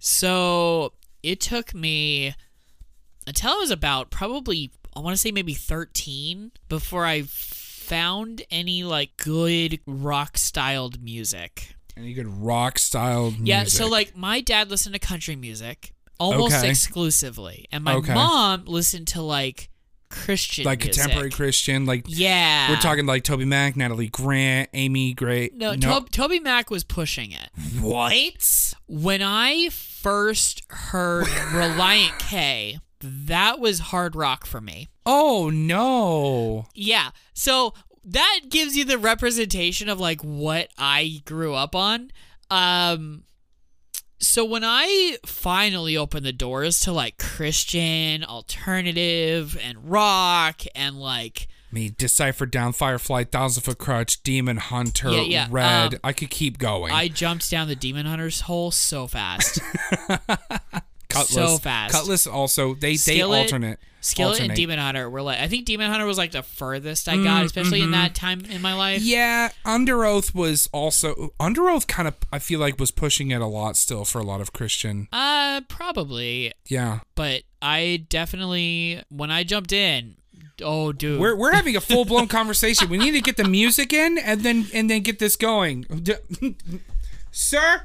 So it took me until I was about probably I want to say maybe 13 before I found any like good rock styled music. Any good rock styled music? Yeah, so like my dad listened to country music almost Okay. exclusively, and my Okay. mom listened to like Christian like music. contemporary Christian, like Yeah, we're talking like Toby Mac, Natalie Grant, Amy Grant. No, Tob- Toby Mac was pushing it. what? When I first heard Relient K, that was hard rock for me. Oh no! Yeah. So that gives you the representation of like what I grew up on. Um so when I finally opened the doors to like Christian, alternative and rock and like Me, Decyfer Down, Fireflight, Thousand Foot Krutch, Demon Hunter, Yeah, yeah, Red. um, I could keep going. I jumped down the Demon Hunters hole so fast. Cutlass, so fast. Cutlass also they they Skillet- alternate. And. Demon Hunter were like I think Demon Hunter was like the furthest I Mm, got, especially mm-hmm. in that time in my life. Yeah, Underoath was also Underoath. Kind of, I feel like was pushing it a lot still for a lot of Christian. Uh probably. Yeah, But I definitely when I jumped in, oh dude. we're we're having a full blown conversation. We need to get the music in and then and then get this going. Sir,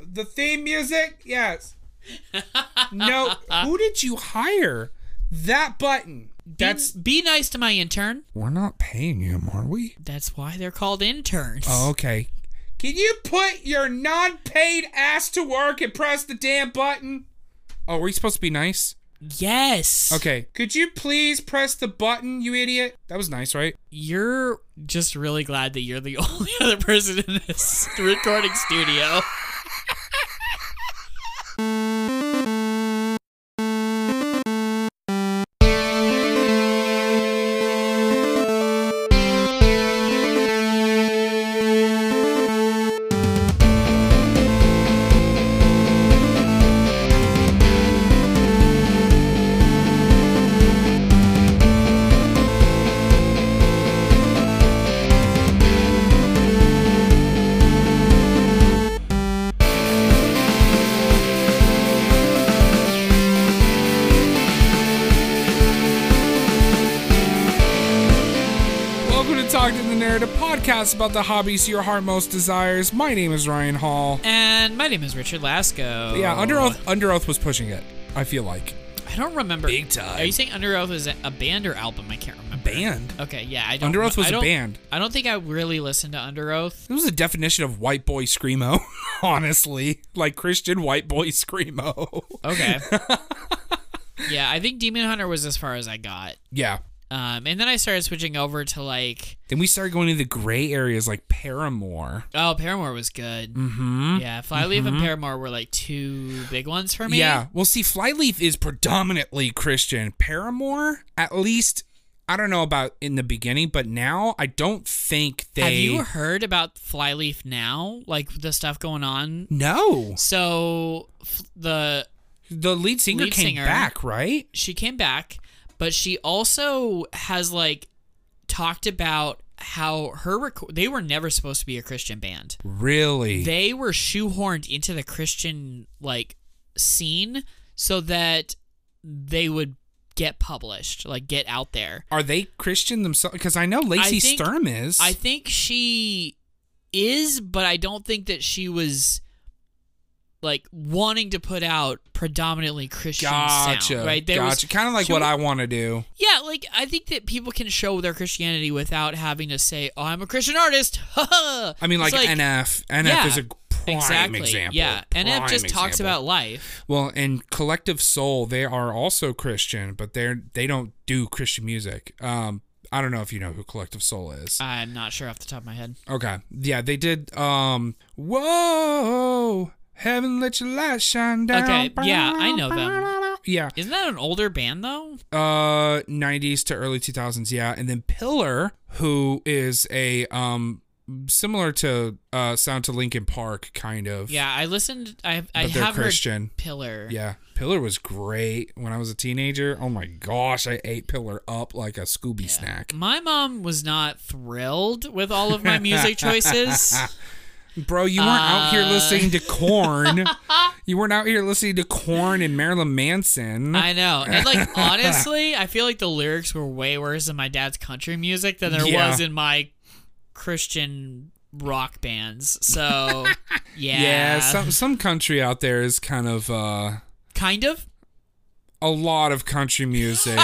the theme music, yes. No, who did you hire? That button. That's be nice to my intern. We're not paying him, are we? That's why they're called interns. Oh, okay. Can you put your non-paid ass to work and press the damn button? Oh, were we supposed to be nice? Yes. Okay. Could you please press the button, you idiot? That was nice, right? You're just really glad that you're the only other person in this recording studio. Podcast about the hobbies your heart most desires. My name is Ryan Hall. And my name is Richard Lasco. Yeah, Underoath, Under Oath was pushing it. I feel like I don't remember. Big time. Are you saying Underoath is a band or album? I can't remember. band. Okay, yeah, I don't. Underoath was a band. I don't think I really listened to Under Oath. It was a definition of white boy screamo. Honestly, like Christian white boy screamo. Okay. yeah, I think Demon Hunter was as far as I got. yeah. Um, and then I started switching over to like, Then we started going to the gray areas like Paramore. oh, Paramore was good. Mm-hmm. Yeah, Flyleaf and Paramore were like two big ones for me. Yeah. Well, see, Flyleaf is predominantly Christian. Paramore, at least, I don't know about in the beginning, but now I don't think they. Have you heard about Flyleaf now? Like the stuff going on. No. So f- the The lead singer Lead came singer. back, right? she came back, but she also has like talked about how her rec- they were never supposed to be a Christian band. Really? They were shoehorned into the Christian like scene so that they would get published, like get out there. Are they Christian themselves? Because I know Lacey I think- Sturm is. I think she is, but I don't think that she was like wanting to put out predominantly Christian gotcha. sound, right? There was- gotcha. kind of like what I want to do. Yeah, like I think that people can show their Christianity without having to say, "Oh, I'm a Christian artist." I I mean, like, NF. NF yeah, is a prime exactly. example. Yeah, NF Prime just talks about life. Well, and Collective Soul, they are also Christian, but they're they don't do Christian music. Um, I don't know if you know who Collective Soul is. I'm not sure off the top of my head. Okay, yeah, they did. Um, whoa, heaven let your light shine down. Okay, yeah, I know them. Yeah, Isn't that an older band though? uh, '90s to early 2000s. Yeah, and then Pillar, who is a um similar to uh Sound to Linkin Park kind of. Yeah, I listened. I I but they're have Christian. heard Pillar. Yeah, Pillar was great when I was a teenager. Oh my gosh, I ate Pillar up like a Scooby snack. My mom was not thrilled with all of my music choices. Bro, you weren't out here Uh. listening to Korn. you weren't out here listening to Korn and Marilyn Manson. I know. And like honestly, I feel like the lyrics were way worse in my dad's country music than there Yeah. was in my Christian rock bands. So yeah. yeah, some some country out there is kind of uh kind of. a lot of country music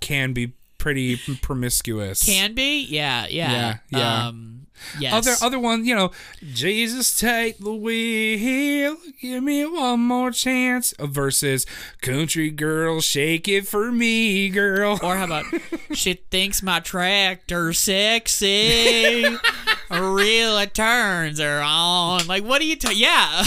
can be pretty promiscuous. Can be. Yeah, yeah. Yeah, yeah. Um yes. Other other one, you know, Jesus take the wheel, give me one more chance versus country girl, shake it for me, girl. Or how about she thinks my tractor sexy? Real turns are on. Like, what are you? Ta- yeah.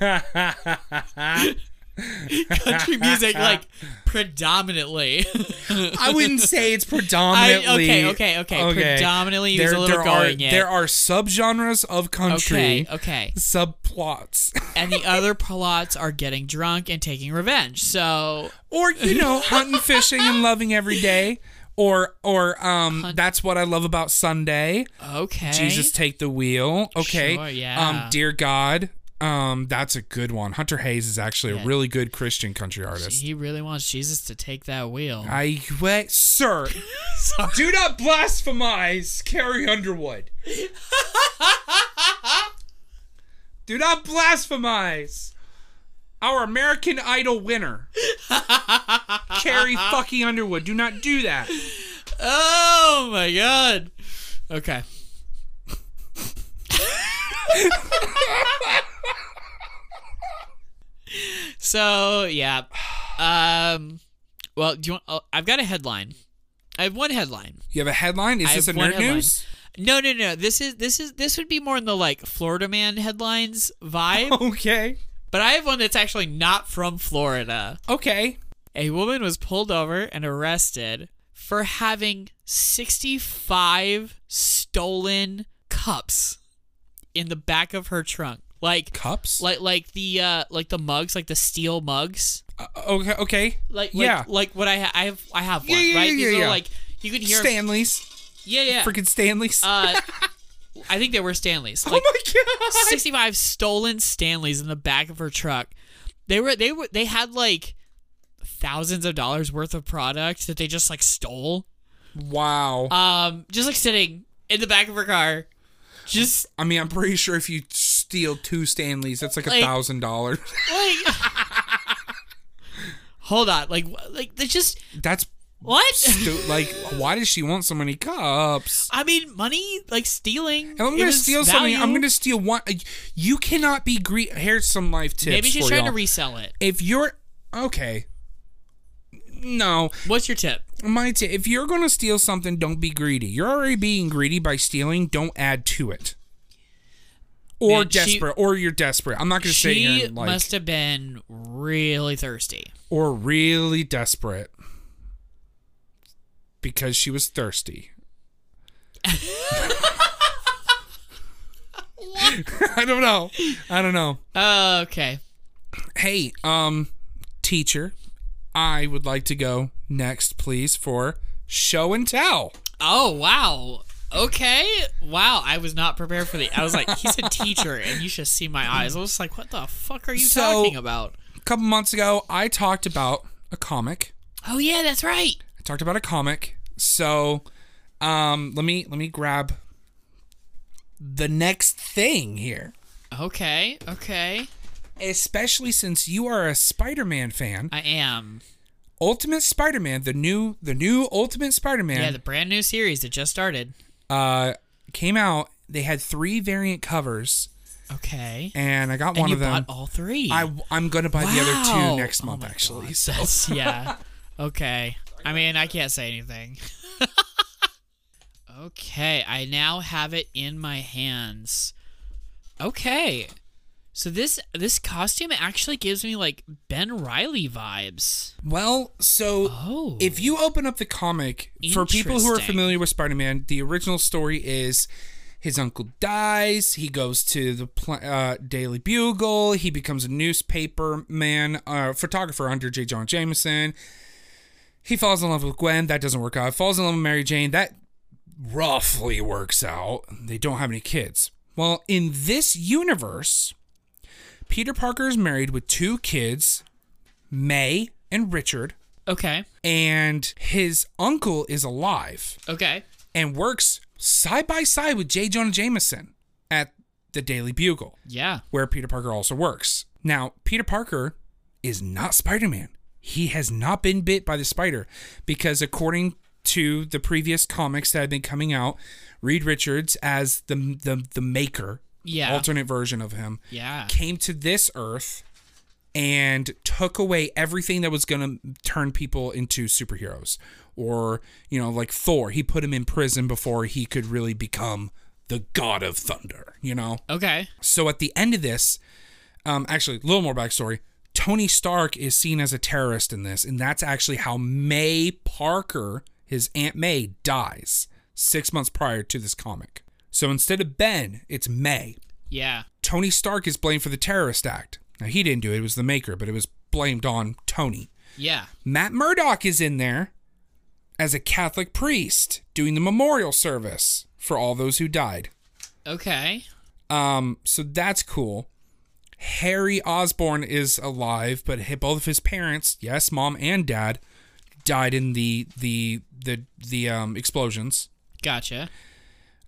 Country music, like predominantly. I wouldn't say it's I, predominantly. okay, okay, okay, Predominantly, little there are. There are subgenres of country, okay, okay. subplots, And the other plots are getting drunk and taking revenge. So or you know, hunting, fishing, and loving every day. Or, or, um, that's what I love about Sunday. okay. Jesus take the wheel. Okay. Sure, yeah. Um, dear God. Um, that's a good one. Hunter Hayes is actually Yeah. a really good Christian country artist. He really wants Jesus to take that wheel. I wait, sir. Do not blasphemize Carrie Underwood. Do not blasphemize our American Idol winner, Carrie fucking Underwood. Do not do that. Oh my god. Okay. So yeah. Um. Well, do you want? Oh, I've got a headline. I have one headline. You have a headline? Is I this a nerd headline. news? No, no, no. This is this is this would be more in the like Florida man headlines vibe. Okay. but I have one that's actually not from Florida. Okay. A woman was pulled over and arrested for having 65 stolen cups in the back of her trunk. Like Cups? like like the uh like the mugs, like the steel mugs. Uh, okay. Okay. Like, like Yeah. like what I ha- I have I have one, Yeah, yeah, right? yeah, These yeah, yeah. like you could hear Stanley's. Yeah, yeah. Freaking Stanley's. uh I think they were Stanleys. oh my god. 65 stolen Stanleys in the back of her truck. They were they were they had like thousands of dollars worth of product that they just like stole. Wow. Um just like sitting in the back of her car. Just I mean, I'm pretty sure if you steal two Stanleys, that's like a Like- thousand dollars. like Hold on. Like like they just That's what? stu- like. Why does she want so many cups? I mean, money like stealing. If I'm gonna steal something, I'm value. gonna steal one. Uh, you cannot be greedy. Here's some life tips. Maybe she's for trying y'all. to resell it. if you're okay. No, What's your tip? My t- if you're gonna steal something, don't be greedy. You're already being greedy by stealing. Don't add to it. Or Man, she- desperate, or you're desperate. I'm not gonna say She like must have been really thirsty. or really desperate because she was thirsty. I don't know. I don't know. okay. Hey, um, teacher, I would like to go next, please, for show and tell. Oh wow. Okay. Wow. I was not prepared for the. I was like, he's a teacher, and you should see my eyes. I was like, what the fuck are you So- talking about? A couple months ago, I talked about a comic. Oh yeah, that's right. I talked about a comic. So, um, let me let me grab the next thing here. Okay. Okay. Especially since you are a Spider-Man fan. I am. Ultimate Spider-Man, the new the new Ultimate Spider-Man, Yeah, the brand new series that just started. uh, came out. They had three variant covers, Okay. and I got And one of them. bought all three. I I'm gonna buy the other two next Oh month, actually. God. So That's- yeah. Okay. I mean, I can't say anything. okay, I now have it in my hands. Okay. So this this costume actually gives me like Ben Reilly vibes. well, so Oh. if you open up the comic for people who are familiar with Spider-Man, the original story is his uncle dies. He goes to the pl- uh, Daily Bugle. He becomes a newspaper man, uh, photographer under J. Jonah Jameson. He falls in love with Gwen. That doesn't work out. Falls in love with Mary Jane. That roughly works out. They don't have any kids. Well, in this universe, Peter Parker is married with two kids, May and Richard, Okay. and his uncle is alive Okay. and works side by side with J. Jonah Jameson at the Daily Bugle, Yeah. where Peter Parker also works. Now, Peter Parker is not Spider Man. He has not been bit by the spider because, according to the previous comics that have been coming out, Reed Richards, as the the, the maker, Yeah. alternate version of him, Yeah. came to this Earth and took away everything that was going to turn people into superheroes. Or, you know, like Thor, he put him in prison before he could really become the god of thunder, you know? Okay. So at the end of this, um, actually, a little more backstory. Tony Stark is seen as a terrorist in this, and that's actually how May Parker, his Aunt May, dies six months prior to this comic. So instead of Ben, it's May. Yeah. Tony Stark is blamed for the terrorist act. Now, he didn't do it, it was the maker, but it was blamed on Tony. Yeah. Matt Murdock is in there as a Catholic priest doing the memorial service for all those who died. Okay. Um, so that's cool. Harry Osborn is alive, but both of his parents, yes, mom and dad, died in the the the the um, explosions. Gotcha.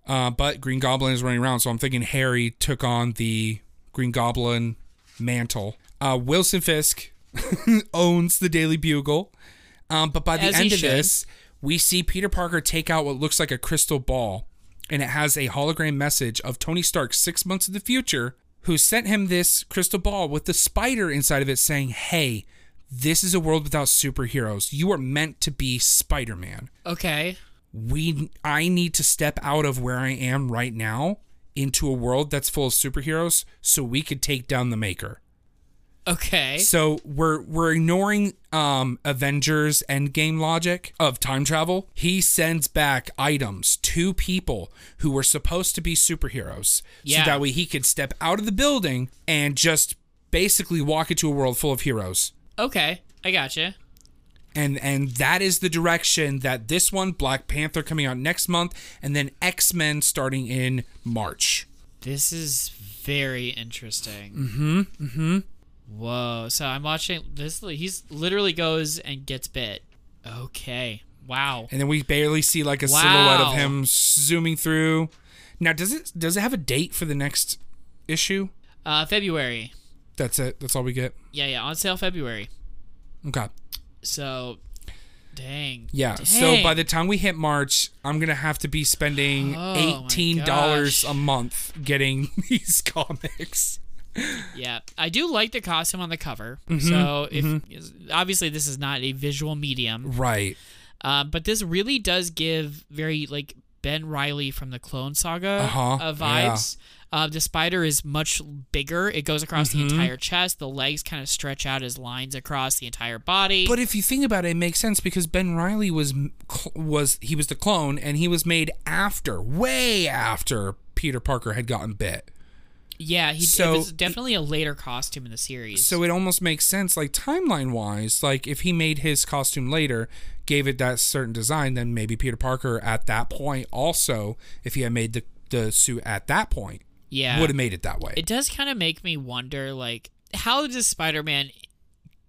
Uh, but Green Goblin is running around, so I'm thinking Harry took on the Green Goblin mantle. Uh, Wilson Fisk owns the Daily Bugle. Um, but by the As end of should. this, we see Peter Parker take out what looks like a crystal ball, and it has a hologram message of Tony Stark six months in the future, who sent him this crystal ball with the spider inside of it saying, Hey, this is a world without superheroes. You are meant to be Spider Man Okay. We I need to step out of where I am right now into a world that's full of superheroes so we could take down the maker. Okay. So we're we're ignoring um Avengers Endgame logic of time travel. He sends back items to people who were supposed to be superheroes. Yeah. So that way he could step out of the building and just basically walk into a world full of heroes. Okay. I gotcha. And and that is the direction that this one black panther coming out next month and then x-men starting in march This is very interesting. Mm-hmm. Mm-hmm. Whoa. So I'm watching this. He's literally goes and gets bit. Okay. Wow. and then we barely see like a silhouette of him zooming through now does it does it have a date for the next issue Uh, February. that's it that's all we get Yeah, yeah. On sale February. okay So, dang. yeah so by the time we hit march i'm gonna have to be spending Oh my $18 a month getting these comics. Yeah, I do like the costume on the cover. Mm-hmm, So if obviously this is not a visual medium, right. Uh, but this really does give very like Ben Reilly from the Clone Saga Uh-huh, uh, vibes. Uh, the spider is much bigger. It goes across Mm-hmm. the entire chest. The legs kind of stretch out as lines across the entire body. But if you think about it, it makes sense because Ben Reilly was was he was the clone, and he was made after, way after Peter Parker had gotten bit. yeah, he so- it was definitely a later costume in the series. So it almost makes sense, like timeline wise. Like if he made his costume later, gave it that certain design, then maybe Peter Parker at that point also, if he had made the the suit at that point, yeah, would have made it that way. it does kind of make me wonder like how does spider-man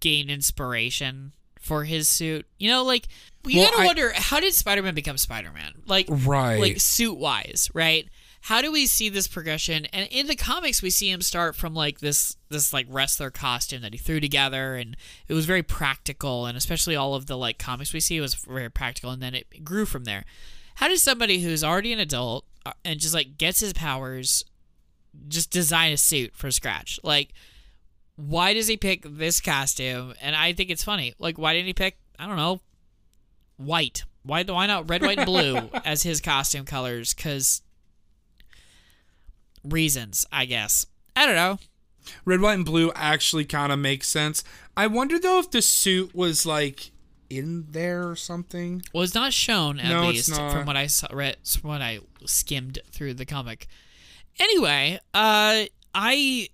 gain inspiration for his suit? You know like you Well, gotta I- wonder how did spider-man become spider-man? Like Right. like suit wise right? How do we see this progression? And in the comics we see him start from like this this like wrestler costume that he threw together and it was very practical and especially all of the like comics we see was very practical and then it grew from there. How does somebody who's already an adult uh, and just like gets his powers just design a suit from scratch. Like, why does he pick this costume? And I think it's funny. Like, why didn't he pick, I don't know, white? Why, why not red, white, and blue as his costume colors? Because reasons, I guess. I don't know. Red, white, and blue actually kind of makes sense. I wonder though if the suit was like in there or something. Well, it's not shown at No, least from what I saw, read, from what I skimmed through the comic. Anyway, uh, I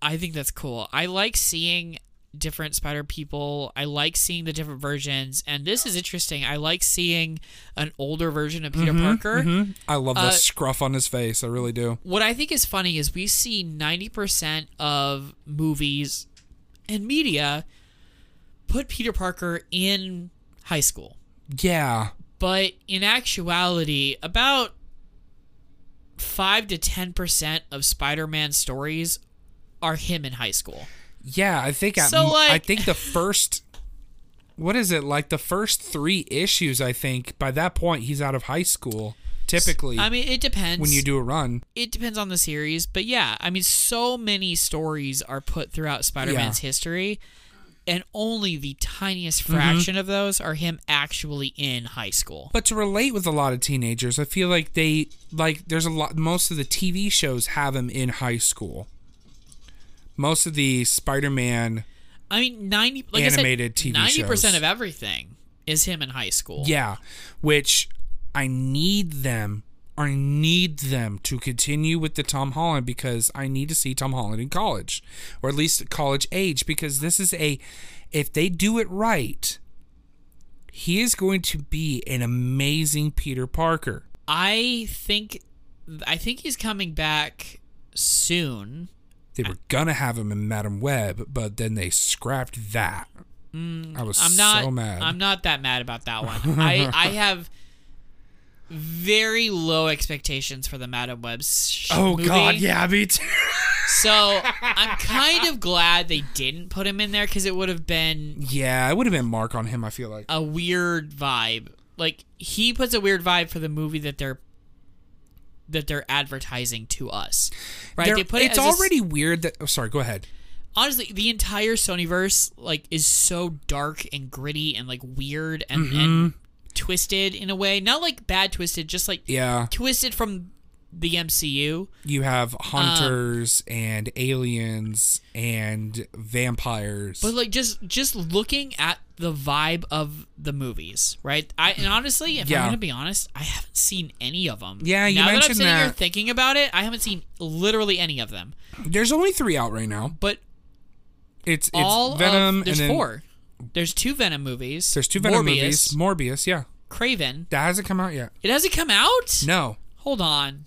I think that's cool. I like seeing different spider people. I like seeing the different versions, and this is interesting. I like seeing an older version of Peter Parker. Mhm. I love the Uh, scruff on his face. I really do. What I think is funny is we see 90% of movies and media put Peter Parker in high school. Yeah. But in actuality, about 5 to 10% of Spider-Man stories are him in high school. Yeah, I think So, I like- think the first what is it? Like the first 3 issues, I think, by that point he's out of high school typically I mean, it depends. when you do a run. it depends on the series, but yeah, I mean, so many stories are put throughout Spider-Man's history, and only the tiniest Mm-hmm. fraction of those are him actually in high school. But to relate with a lot of teenagers, I feel like they like there's a lot most of the TV shows have him in high school. Most of the Spider-Man I mean, ninety like Animated said, TV ninety percent shows. of everything is him in high school. Yeah, which I need them. I need them to continue with the Tom Holland because I need to see Tom Holland in college, or at least college age, because this is a. If they do it right, he is going to be an amazing Peter Parker. I think, I think he's coming back soon. They were gonna have him in Madame Web, but then they scrapped that. I was Mm, I'm not. so mad. I'm not that mad about that one. I I have very low expectations for the Madame Web. sh- oh movie. God, yeah, me too. So I'm kind of glad they didn't put him in there because it would have been yeah, it would have been Mark on him. I feel like. a weird vibe. Like he puts a weird vibe for the movie that they're that they're advertising to us, right? There- they put it it's already weird that. Oh, sorry. Go ahead. honestly the entire Sonyverse like is so dark and gritty and like weird and, Mm-hmm. and twisted in a way. Not like bad twisted, just like Yeah. twisted from the MCU. You Um, have hunters and aliens and vampires. But like just just looking at the vibe of the movies, right? I and honestly, if Yeah. I'm gonna be honest, I haven't seen any of them. Yeah, you now that I'm mentioned sitting here thinking about it, I haven't seen literally any of them. There's only three out right now. But It's it's all Venom of there's and then four. There's two Venom movies. there's two Venom Morbius, movies. Morbius, yeah, Kraven. that hasn't come out yet. It hasn't come out. No, Hold on.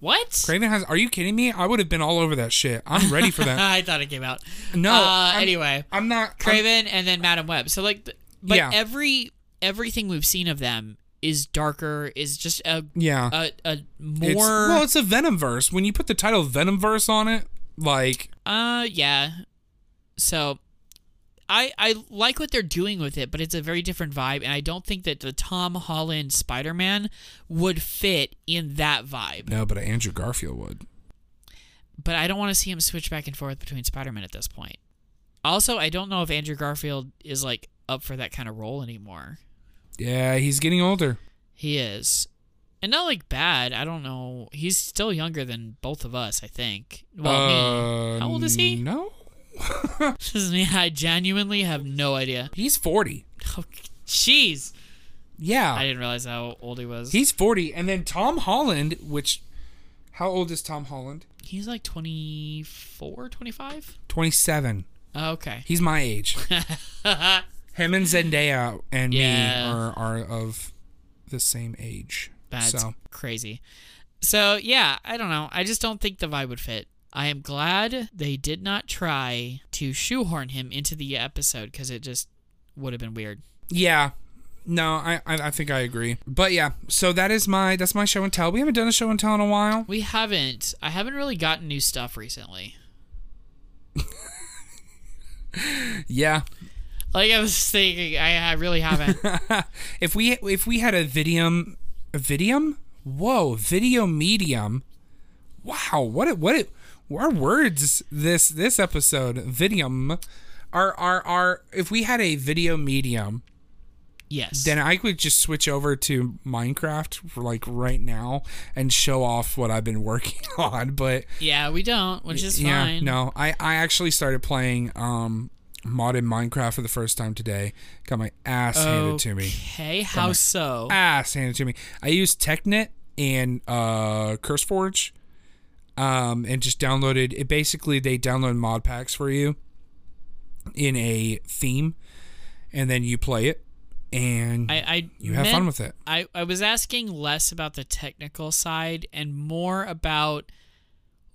What? Kraven has. Are you kidding me? I would have been all over that shit. I'm ready for that. I thought it came out. No. Uh, I'm- anyway, I'm not. I'm- Kraven and then Madame Web. So like, th- but Yeah. every everything we've seen of them is darker. Is just a yeah. a, a It's- more. well, it's a Venom verse. When you put the title Venom verse on it, like Uh, yeah. So, I I like what they're doing with it, but it's a very different vibe, and I don't think that the Tom Holland Spider Man would fit in that vibe. no, but Andrew Garfield would. But I don't want to see him switch back and forth between Spider Man at this point. Also, I don't know if Andrew Garfield is like up for that kind of role anymore. Yeah, he's getting older. He is. And not like bad. I don't know. He's still younger than both of us, I think. Well, me. uh, How old is he? No, This is me. I genuinely have no idea. he's forty. Oh, Jeez. Yeah, I didn't realize how old he was. He's 40. And then Tom Holland, which. How old is Tom Holland? He's like 24, 25? 27. Oh, okay. He's my age. Him and Zendaya and Yeah. me are, are of the same age. That's so, crazy. So, yeah, I don't know. I just don't think the vibe would fit. I am glad they did not try to shoehorn him into the episode because it just would have been weird. yeah. No, I, I I think I agree. But yeah, so that is my that's my show and tell. We haven't done a show and tell in a while. We haven't. I haven't really gotten new stuff recently. Yeah. Like I was thinking, I, I really haven't. if we if we had a videum a videum? Whoa, video medium. Wow, what it what it our words this this episode videum are are are if we had a video medium yes. then I could just switch over to Minecraft for like right now and show off what I've been working on. But yeah, we don't, which is yeah, fine. no, I I actually started playing um modded Minecraft for the first time today. Got my ass handed to me. Okay, how so? Ass handed to me. I used Technic and uh CurseForge. Um, and just downloaded it. Basically, they download mod packs for you, in a theme, and then you play it, and I, I you have fun with it. I, I was asking less about the technical side and more about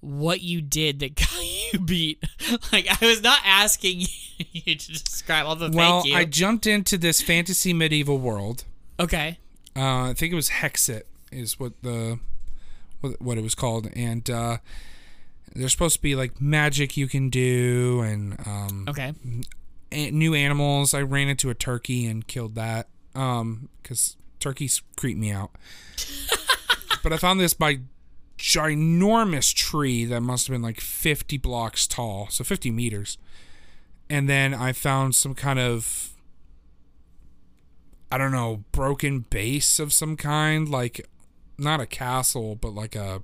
what you did that got you beat. Like I was not asking you to describe all the Well, thank you. I jumped into this fantasy medieval world. okay. Uh, I think it was Hexxit is what the what, what it was called, and uh, there's supposed to be like magic you can do and um, Okay. a- new animals. I ran into a turkey and killed that because turkeys creep me out. but I found this by ginormous tree that must have been like 50 blocks tall, so 50 meters. And then I found some kind of I don't know, broken base of some kind, like not a castle, but like a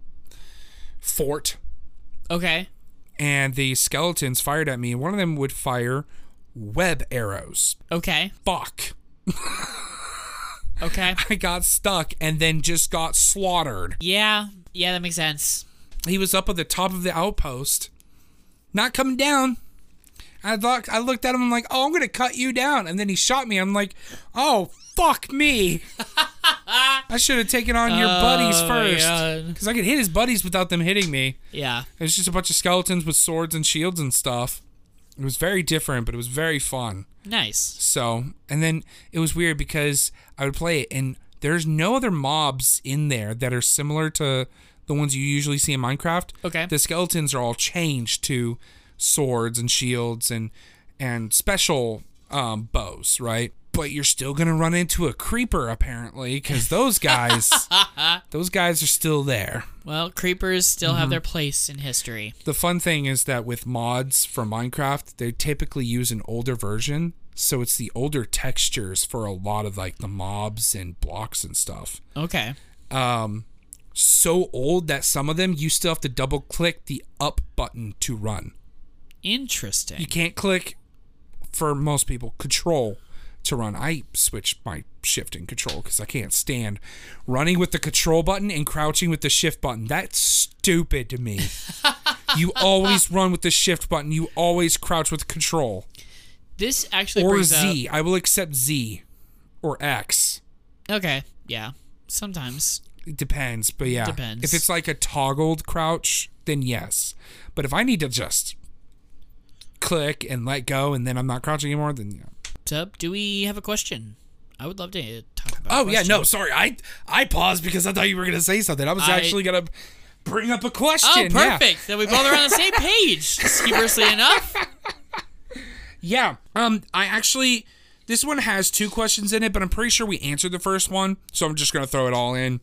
fort Okay. and the skeletons fired at me. One of them would fire web arrows. Okay. Fuck. Okay. I got stuck and then just got slaughtered. yeah. Yeah, that makes sense. He was up at the top of the outpost, not coming down. I thought I looked at him. I'm like, "Oh, I'm gonna cut you down," and then he shot me. I'm like, "Oh, fuck me!" I should have taken on your buddies Oh, first, because I could hit his buddies without them hitting me. Yeah. It was just a bunch of skeletons with swords and shields and stuff. It was very different, but it was very fun. Nice. So, and then it was weird because I would play it, and there's no other mobs in there that are similar to the ones you usually see in Minecraft. Okay. The skeletons are all changed to swords and shields and and special um, bows, right? But you're still gonna run into a creeper apparently, because those guys, those guys are still there. Well, creepers still Mm-hmm. have their place in history. The fun thing is that with mods for Minecraft, they typically use an older version, so it's the older textures for a lot of like the mobs and blocks and stuff. Okay. Um, so old that some of them you still have to double click the up button to run. Interesting. You can't click for most people control to run. I switch my shift and control because I can't stand running with the control button and crouching with the shift button. That's stupid to me. you always run with the shift button. You always crouch with control This actually or up- Z. I will accept Z or X. Okay. Yeah. Sometimes. It depends, but yeah. Depends. If it's like a toggled crouch, then yes. But if I need to just click and let go and then I'm not crouching anymore, then yeah. Tub, do we have a question? I would love to talk about. Oh yeah, no, sorry. I I paused because I thought you were gonna say something. I was I- actually gonna bring up a question. Oh, yeah. perfect. Then we both are on the same page. Humorously enough. Yeah. Um, I actually this one has two questions in it, but I'm pretty sure we answered the first one, so I'm just gonna throw it all in.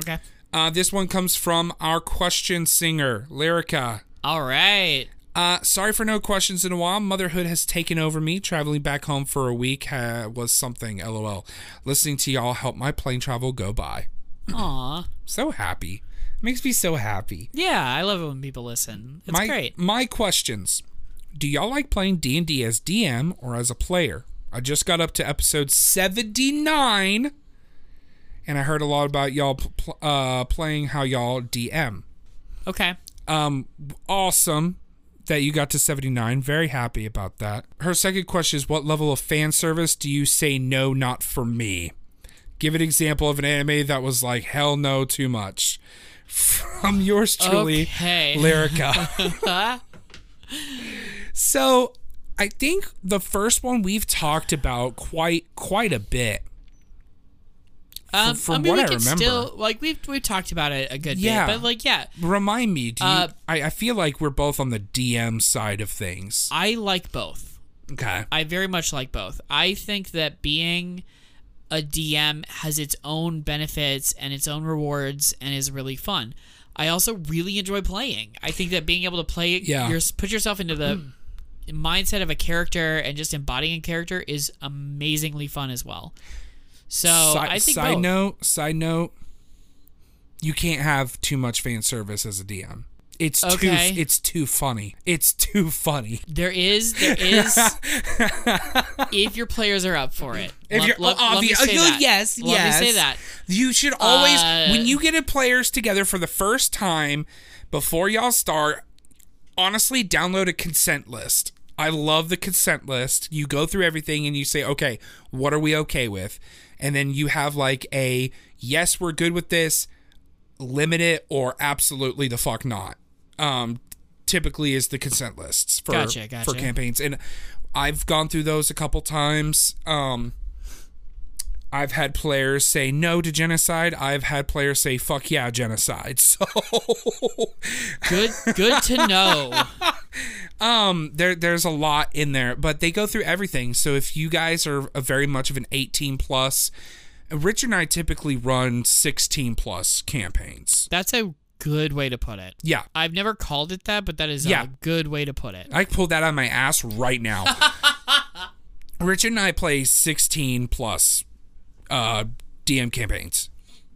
Okay. Uh, this one comes from our question singer, Lyrica. All right. Uh, sorry for no questions in a while. Motherhood has taken over me. Traveling back home for a week uh, was something. LOL. Listening to y'all help my plane travel go by. Aw. So happy. Makes me so happy. Yeah, I love it when people listen. It's my, great. My questions. Do y'all like playing D&D as DM or as a player? I just got up to episode 79 and I heard a lot about y'all pl- uh, playing how y'all DM. Okay. Um, awesome that you got to 79. Very happy about that. Her second question is What level of fan service do you say no, not for me? Give an example of an anime that was like, hell no, too much. From yours truly, Okay. Lyrica. so I think the first one we've talked about quite quite a bit. Um, from I mean, what we I remember. still like we've we've talked about it a good Yeah. bit, but like yeah, Remind me, do you, Uh, I, I feel like we're both on the DM side of things. I like both. Okay. I very much like both. I think that being a DM has its own benefits and its own rewards and is really fun. I also really enjoy playing. I think that being able to play Yeah. your, put yourself into the mindset of a character and just embodying a character is amazingly fun as well. So side, I think side both. note, side note, you can't have too much fan service as a DM. It's Okay. too it's too funny. It's too funny. There is, there is, if your players are up for it. If Let- you're let- let me say oh, that. yes, Let yes. me say that. You should always Uh, when you get a players together for the first time before y'all start, honestly download a consent list. I love the consent list. You go through everything and you say, okay, what are we okay with? And then you have like a yes, we're good with this, limit it, or absolutely the fuck not. Um, typically is the consent lists for Gotcha, gotcha. for campaigns, and I've gone through those a couple times. Um, I've had players say no to genocide. I've had players say fuck yeah genocide. So Good good to know. um there there's a lot in there, but they go through everything. So if you guys are a very much of an 18 plus, Richard and I typically run 16 plus campaigns. That's a good way to put it. Yeah. I've never called it that, but that is Yeah. a good way to put it. I pulled that out of my ass right now. Richard and I play 16 plus uh, DM campaigns.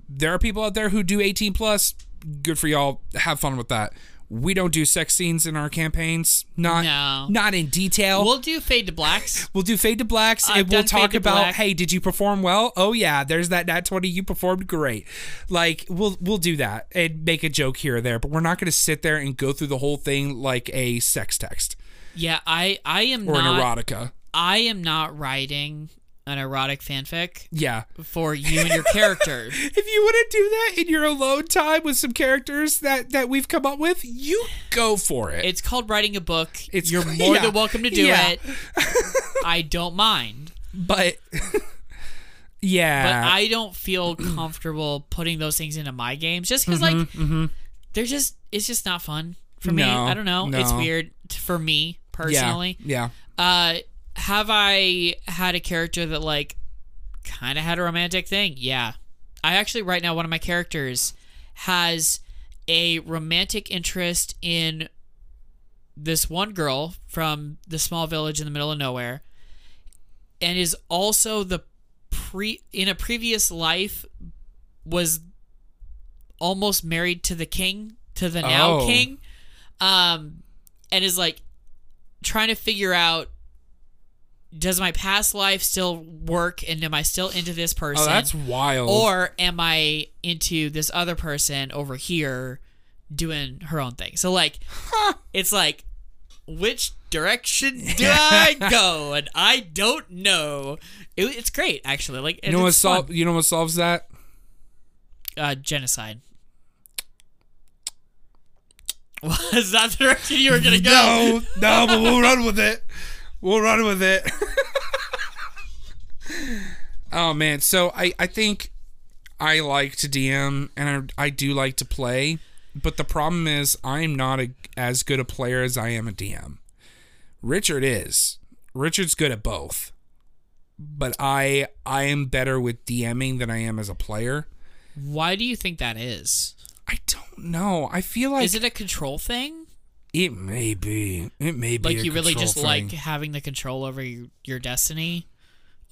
There are people out there who do 18 plus. Good for y'all. Have fun with that. We don't do sex scenes in our campaigns. Not No. not in detail. We'll do fade to blacks. We'll do fade to blacks I've and we'll talk about Black. hey, did you perform well? Oh yeah, there's that nat 20 you performed great. Like we'll we'll do that and make a joke here or there, but we're not going to sit there and go through the whole thing like a sex text Yeah, I I am or not an erotica. I am not writing an erotic fanfic Yeah. for you and your character. If you want to do that in your alone time with some characters that that we've come up with, you go for it. It's called writing a book. It's- You're more yeah. than welcome to do Yeah. it. I don't mind. but yeah. But I don't feel comfortable putting those things into my games just because, like, they're just, it's just not fun for me. Mm-hmm, I don't know. It's weird t- for me personally. yeah, Uh, have I had a character that, like, kind of had a romantic thing? Yeah. I actually, right now, one of my characters has a romantic interest in this one girl from the small village in the middle of nowhere and is also the pre in a previous life was almost married to the king to the now Oh. king um and is like trying to figure out does my past life still work and am I still into this person Oh, that's wild. or am I into this other person over here doing her own thing? So like, it's like, which direction do I go? And I don't know. It, it's great actually. Like, you know what sol- You know what solves that? uh, genocide. Was that the direction you were gonna go? No, no, but we'll run with it. We'll run with it. oh man, so I I think I like to DM and I I do like to play, but the problem is I'm not a, as good a player as I am a DM. Richard is. Richard's good at both. But I I am better with DMing than I am as a player. Why do you think that is? I don't know. I feel like Is it a control thing? It may be. It may be Like you really just thing. like having the control over your, your destiny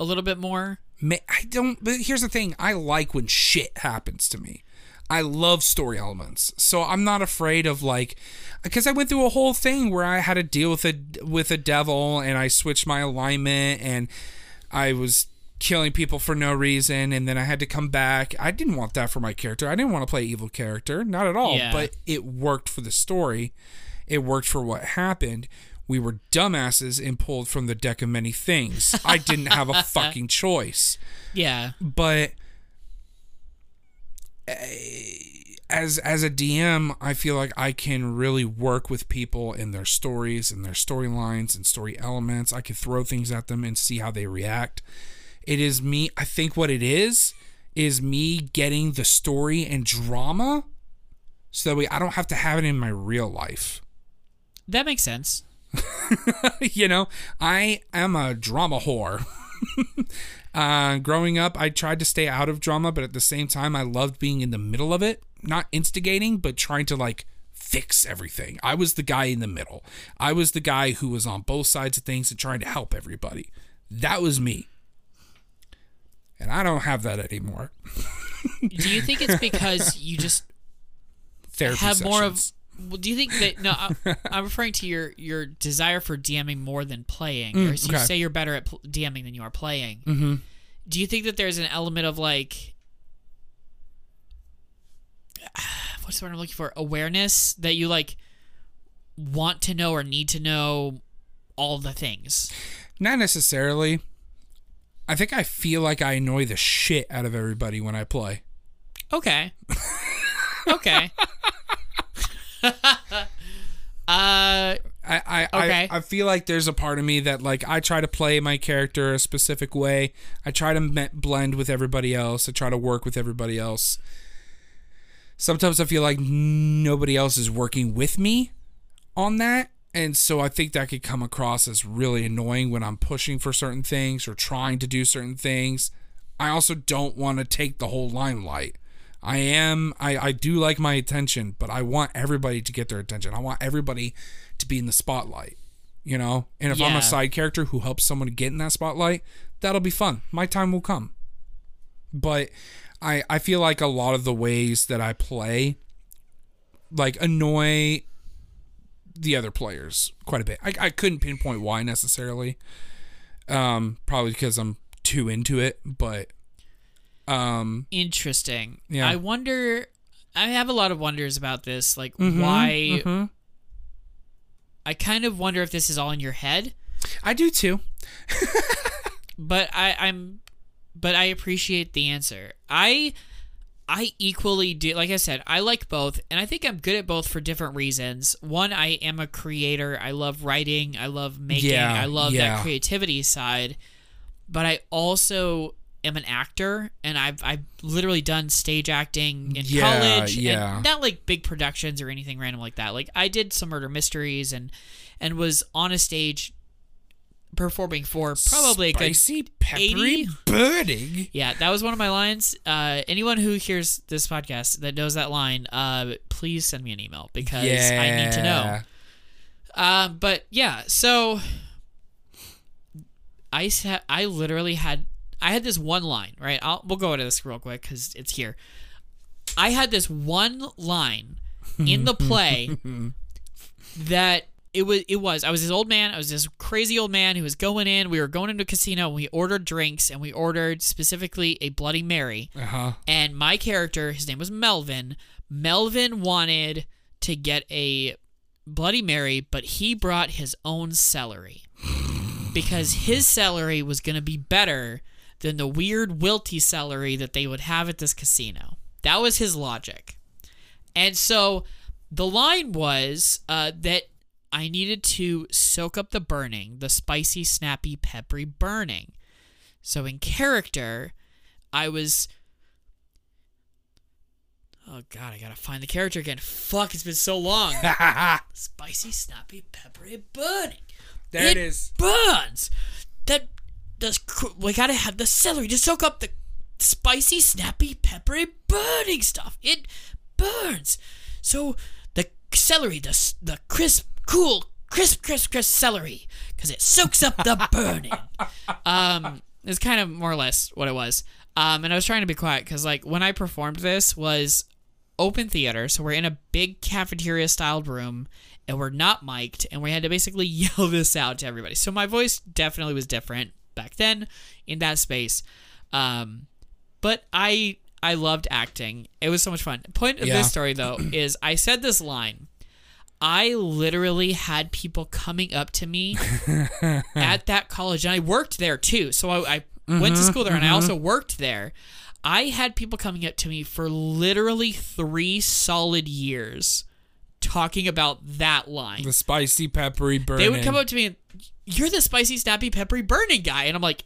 a little bit more? Ma- I don't. But here's the thing: I like when shit happens to me. I love story elements, so I'm not afraid of like, because I went through a whole thing where I had to deal with a with a devil, and I switched my alignment, and I was killing people for no reason, and then I had to come back. I didn't want that for my character. I didn't want to play evil character, not at all. Yeah. But it worked for the story. It worked for what happened. We were dumbasses and pulled from the deck of many things. I didn't have a fucking choice Yeah. but uh, as as a DM, I feel like I can really work with people in their stories and their storylines and story elements. I can throw things at them and see how they react. It is me. I think what it is is me getting the story and drama, so that way I don't have to have it in my real life. That makes sense. you know, I am a drama whore. uh, growing up, I tried to stay out of drama, but at the same time, I loved being in the middle of it, not instigating, but trying to like fix everything. I was the guy in the middle. I was the guy who was on both sides of things and trying to help everybody. That was me. And I don't have that anymore. Do you think it's because you just Therapy have more of sessions. Well, do you think that no I, i'm referring to your your desire for dming more than playing or so you say you're better at dming than you are playing mm-hmm. do you think that there's an element of like what's the word i'm looking for awareness that you like want to know or need to know all the things. Not necessarily. I think I feel like I annoy the shit out of everybody when I play. Okay. okay. uh I I, Okay. I I feel like there's a part of me that like I try to play my character a specific way. I try to me- blend with everybody else. I try to work with everybody else. Sometimes I feel like nobody else is working with me on that, and so I think that could come across as really annoying when I'm pushing for certain things or trying to do certain things. I also don't want to take the whole limelight. I am I, I do like my attention, but I want everybody to get their attention. I want everybody to be in the spotlight. You know? And if I'm a side character who helps someone get in that spotlight, that'll be fun. My time will come. But I I feel like a lot of the ways that I play like annoy the other players quite a bit. I, I couldn't pinpoint why necessarily. Um, probably because I'm too into it, but um interesting. Yeah. I wonder I have a lot of wonders about this like mhm, why mhm. I kind of wonder if this is all in your head, I do too. but I I'm but I appreciate the answer. I I equally do like I said, I like both and I think I'm good at both for different reasons. One, I am a creator. I love writing, I love making, Yeah, I love yeah. that creativity side. But I also am an actor and I've I've literally done stage acting in Yeah, college yeah. and not like big productions or anything random like that. Like I did some murder mysteries and and was on a stage performing for probably a good spicy peppery 80? burning. yeah, that was one of my lines. Uh, anyone who hears this podcast that knows that line, uh, please send me an email because I need to know. Um, but yeah, so I sa- I literally had I had this one line right. I'll we'll go into this real quick because it's here. I had this one line in the play that it was it was I was this old man. I was this crazy old man who was going in. We were going into a casino. and We ordered drinks and we ordered specifically a Bloody Mary. Uh huh. And my character, his name was Melvin. Melvin wanted to get a Bloody Mary, but he brought his own celery because his celery was going to be better than the weird wilty celery that they would have at this casino. That was his logic. And so the line was uh, that I needed to soak up the burning, the spicy, snappy, peppery burning. So in character, I was. Oh god, I gotta find the character again. Fuck, it's been so long. Spicy, snappy, peppery, burning. there it is. Burns. That the we gotta have the celery to soak up the spicy, snappy, peppery, burning stuff. It burns. So the celery, the the crisp, cool, crisp, crisp, crisp celery, because it soaks up the burning. um, it's kind of more or less what it was. Um, and I was trying to be quiet because like when I performed this was open theater, so we're in a big cafeteria styled room and we're not mic'd and we had to basically yell this out to everybody. So my voice definitely was different back then in that space. Um, but I I loved acting. It was so much fun. Point of Yeah. this story though is I said this line. I literally had people coming up to me at that college, and I worked there too. So I, I went to school there, and I also worked there. I had people coming up to me for literally three solid years, talking about that line. The spicy peppery burning. They would come up to me and, "You're the spicy, snappy, peppery, burning guy," and I'm like,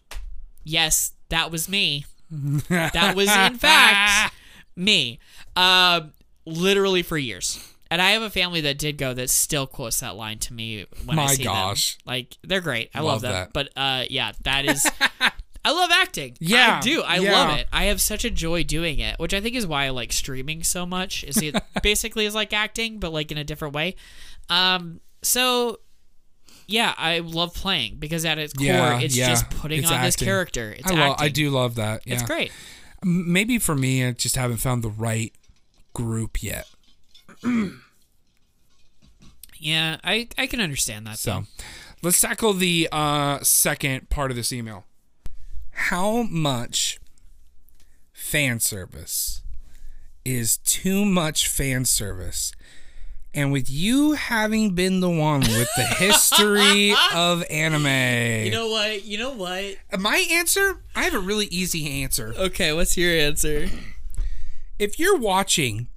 "Yes, that was me. that was in fact me." Um, literally for years. And I have a family that did go that still quotes that line to me when I My see gosh. them. Like they're great. I Love love, them. that. But uh, yeah, that is. I love acting. Yeah, I do. I yeah. love it. I have such a joy doing it, which I think is why I like streaming so much. Is it basically is like acting, but like in a different way. Um. So. Yeah, I love playing because at its core, Yeah, it's yeah. just putting It's on this character. It's I, lo- acting. I do love that. Yeah. It's great. Maybe for me, I just haven't found the right group yet. Yeah, I I can understand that. So though. let's tackle the uh, second part of this email. How much fan service is too much fan service? And with you having been the one with the history of anime, You know what? You know what? my answer, I have a really easy answer. Okay, what's your answer? If you're watching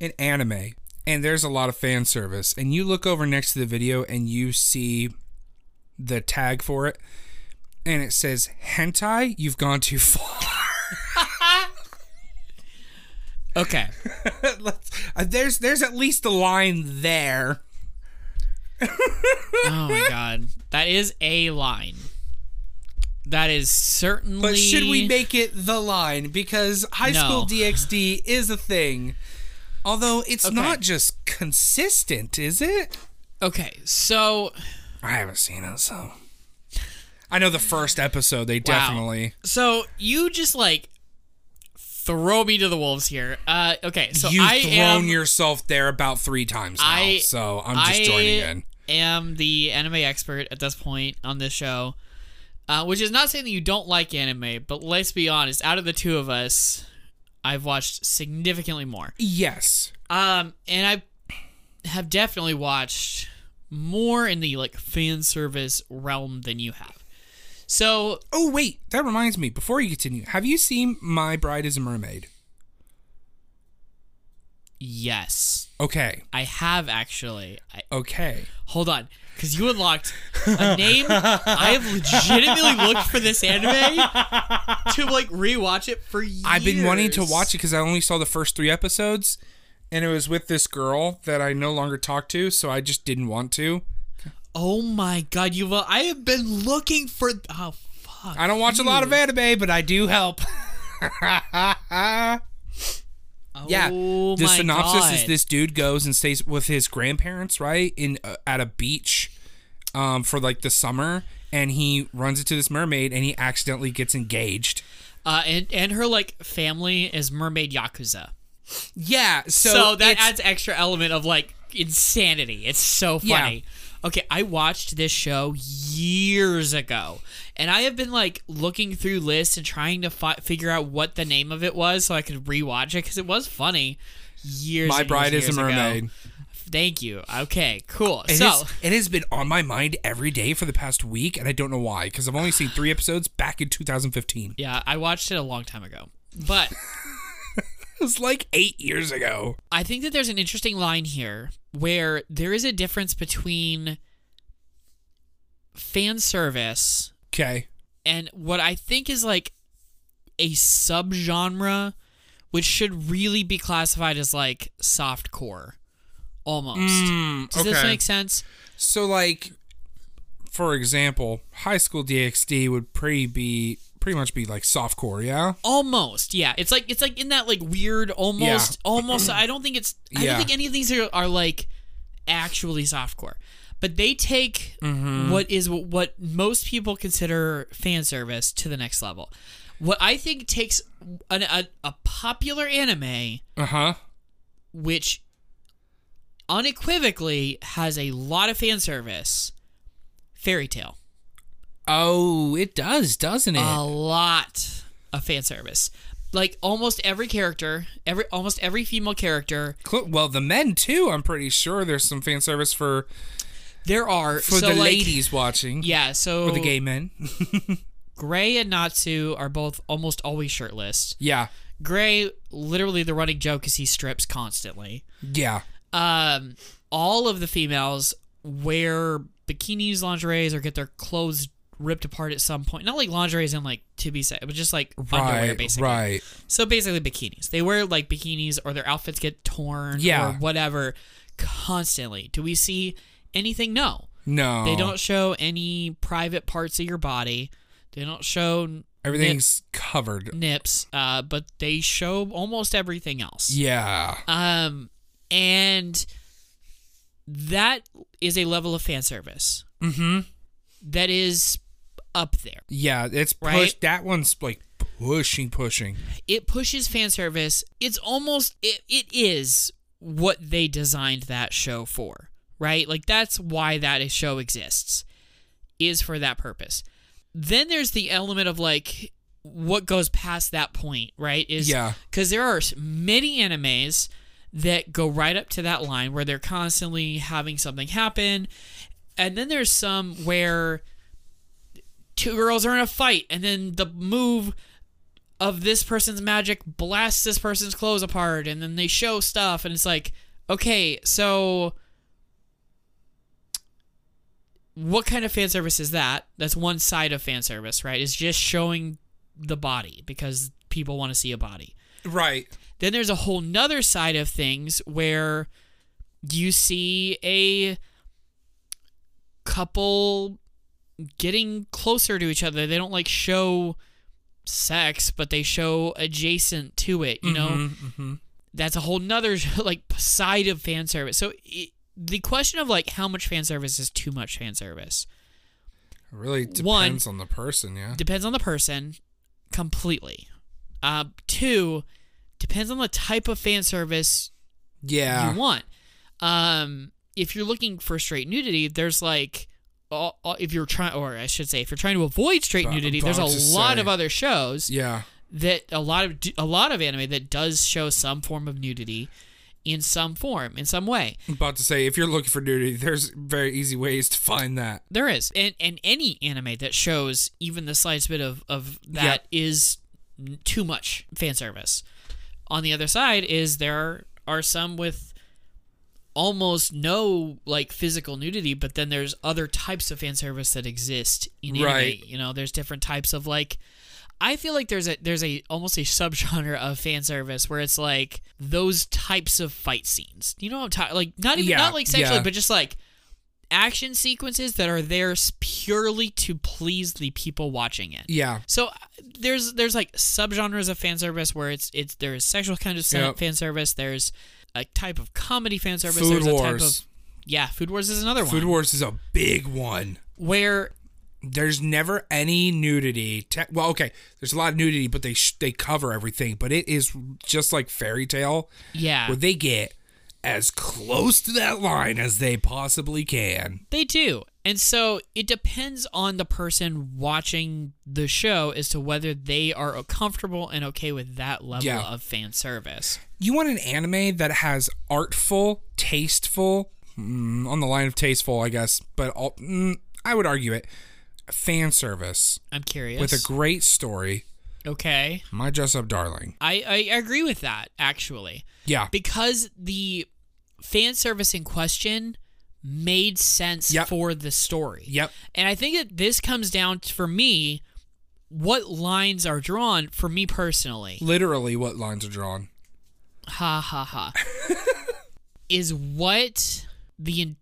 an anime and there's a lot of fan service, and you look over next to the video and you see the tag for it, and it says hentai, you've gone too far. Okay. Let's- uh, there's there's at least a line there. Oh my god. That is a line. That is certainly But should we make it the line? Because High No. School DxD is a thing. Although it's Okay. not just consistent, is it? Okay, so I haven't seen it, so. I know the first episode, they definitely. so you just like throw me to the wolves here. Uh okay, so You've I thrown am yourself there about three times now, I- so I'm just I joining in. am the anime expert at this point on this show. Uh, which is not saying that you don't like anime, but let's be honest, out of the two of us, I've watched significantly more. Yes. Um, and I have definitely watched more in the like fan service realm than you have. So Oh, wait, that reminds me. Before you continue, have you seen My Bride is a Mermaid? yes, Okay. I have actually. I, Okay. hold on, because you unlocked a name. I have legitimately looked for this anime to like rewatch it for years. I've been wanting to watch it because I only saw the first three episodes, and it was with this girl that I no longer talk to, so I just didn't want to. Oh my god, you! I have been looking for. Oh fuck! I don't watch a lot of anime, but I do help. yeah, Oh the synopsis is this dude goes and stays with his grandparents, right, in uh, at a beach, um, for like the summer, and he runs into this mermaid, and he accidentally gets engaged. Uh, and and her like family is mermaid yakuza. Yeah, so, So, that adds extra element of like insanity. It's so Yeah. Okay, I watched this show years ago, and I have been like looking through lists and trying to fi- figure out what the name of it was so I could rewatch it because it was funny. Years. Ago. My Bride years, is a years ago. Mermaid. Thank you. Okay, cool. It, so has, it has been on my mind every day for the past week, and I don't know why. Because I've only seen three episodes back in 2015. yeah, I watched it a long time ago, but. It was like eight years ago. I think that there's an interesting line here where there is a difference between fan service Okay. and what I think is like a subgenre which should really be classified as like soft core almost. Mm, Does this make sense? So, like, for example, High School DxD would pretty be pretty much be like softcore, yeah. Almost, yeah. It's like it's like in that like weird almost almost I don't think it's I Yeah. don't think any of these are, are like actually softcore. But they take Mm-hmm. what is what most people consider fan service to the next level. What I think takes an, a, a popular anime Uh huh. which unequivocally has a lot of fan service, Fairy Tail. Oh, it does, doesn't it? a lot of fan service. Like almost every character, every almost every female character, well, the men too. I'm pretty sure there's some fan service for there are for so the like, ladies watching. Yeah, so Or the gay men. Gray and Natsu are both almost always shirtless. yeah. Gray, literally, the running joke is he strips constantly. Yeah. Um, all of the females wear bikinis, lingeries, or get their clothes ripped apart at some point. Not like lingeries and like to be said, but just like underwear, basically. Right. So basically, bikinis. They wear like bikinis, or their outfits get torn, Yeah. or whatever, constantly. Do we see anything? No. No. They don't show any private parts of your body. They don't show Everything's covered. nips, uh, but they show almost everything else. Yeah. Um, and that is a level of fan service Mm-hmm. that is up there. Yeah. It's push. Right? That one's like pushing, pushing. It pushes fan service. It's almost it, it is what they designed that show for, right? Like that's why that show exists. Is for that purpose. Then there's the element of like what goes past that point, right? Is Yeah. because there are many animes that go right up to that line where they're constantly having something happen. And then there's some where two girls are in a fight and then the move of this person's magic blasts this person's clothes apart and then they show stuff and it's like okay so what kind of fan service is that? That's one side of fan service right? Is just showing the body because people want to see a body. Right. then there's a whole nother side of things where you see a couple getting closer to each other. They don't like show sex, but they show adjacent to it, you know? Mm-hmm. That's a whole nother like side of fan service. So it, the question of like how much fan service is too much fan service It really depends One- on the person, yeah. depends on the person completely. Uh, two depends on the type of fan service Yeah. you want. Um, if you're looking for straight nudity, there's like, if you're trying, or I should say, if you're trying to avoid straight nudity, there's a lot say. of other shows Yeah. that a lot of a lot of anime that does show some form of nudity in some form, in some way. I'm about to say, if you're looking for nudity, there's very easy ways to find that. There is, and and any anime that shows even the slightest bit of of that is n too much fan service. On the other side is there are some with almost no like physical nudity, but then there's other types of fan service that exist in anime. Right. You know, there's different types of like. I feel like there's a there's a almost a subgenre of fan service where it's like those types of fight scenes. You know what I'm talking like not even Yeah, not like sexually, yeah. but just like action sequences that are there purely to please the people watching it. Yeah. So uh, there's there's like subgenres of fan service where it's it's there's sexual kind of Yep. fan service. There's a type of comedy fan service. Food there's a type Wars. of yeah, Food Wars is another Food one Food Wars is a big one. where There's never any nudity. Te- well, okay, there's a lot of nudity, but they sh- they cover everything. But it is just like Fairy Tail, yeah where they get as close to that line as they possibly can. They do. And so it depends on the person watching the show as to whether they are comfortable and okay with that level Yeah. of fan service. You want an anime that has artful, tasteful, mm, on the line of tasteful, I guess, but all, mm, I would argue it, fan service I'm curious. with a great story. okay. My dress up darling. I, I agree with that, actually. Yeah. Because the fan service in question made sense Yep. for the story. Yep. And I think that this comes down to, for me, what lines are drawn for me personally. Literally, what lines are drawn? ha ha ha is what the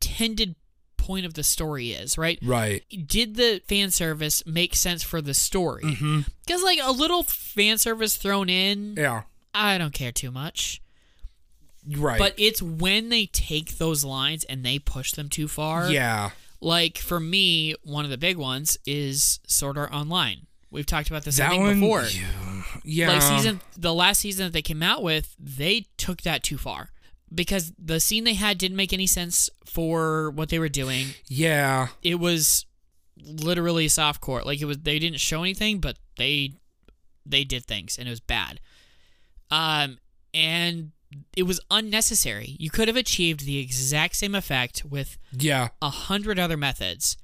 intended point of the story is right Right. did the fan service make sense for the story because Mm-hmm. like a little fan service thrown in Yeah. i don't care too much Right. but it's when they take those lines and they push them too far yeah. like for me one of the big ones is sword art online we've talked about this That one. before Yeah. like season the last season that they came out with they took that too far because the scene they had didn't make any sense for what they were doing Yeah. it was literally softcore like it was they didn't show anything but they they did things and it was bad um and it was unnecessary you could have achieved the exact same effect with Yeah. a hundred other methods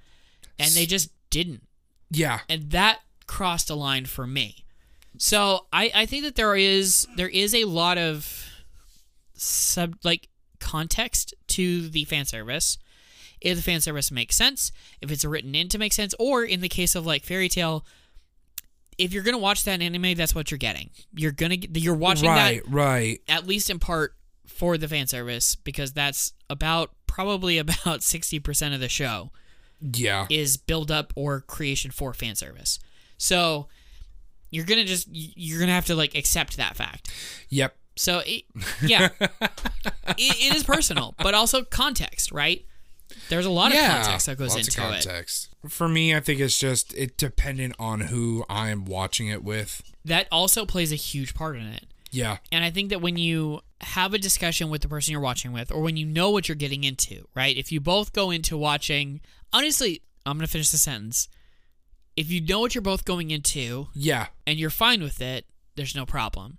and they just didn't Yeah. and that crossed a line for me. So I, I think that there is there is a lot of sub like context to the fan service. If the fan service makes sense, if it's written in to make sense, or in the case of like Fairy Tail, if you're gonna watch that anime, that's what you're getting. You're gonna get, you're watching right. that Right. at least in part for the fan service because that's about probably about sixty percent of the show Yeah. is build up or creation for fan service. So you're gonna just you're gonna have to like accept that fact. Yep. So it, yeah, it, it is personal, but also context, right? There's a lot of context that goes into it. For me, I think it's just it dependent on who I'm watching it with. That also plays a huge part in it. Yeah. And I think that when you have a discussion with the person you're watching with, or when you know what you're getting into, right? If you both go into watching, honestly, I'm going to finish the sentence. If you know what you're both going into Yeah. and you're fine with it, there's no problem.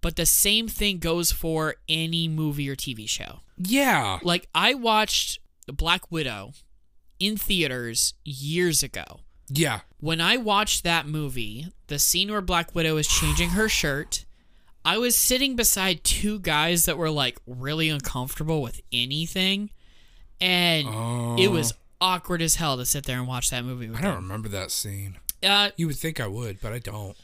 But the same thing goes for any movie or TV show. Yeah. Like I watched Black Widow in theaters years ago. Yeah. When I watched that movie, the scene where Black Widow is changing her shirt, I was sitting beside two guys that were like really uncomfortable with anything. And it was awkward as hell to sit there and watch that movie with I don't them. remember that scene. Uh, You would think I would, but I don't.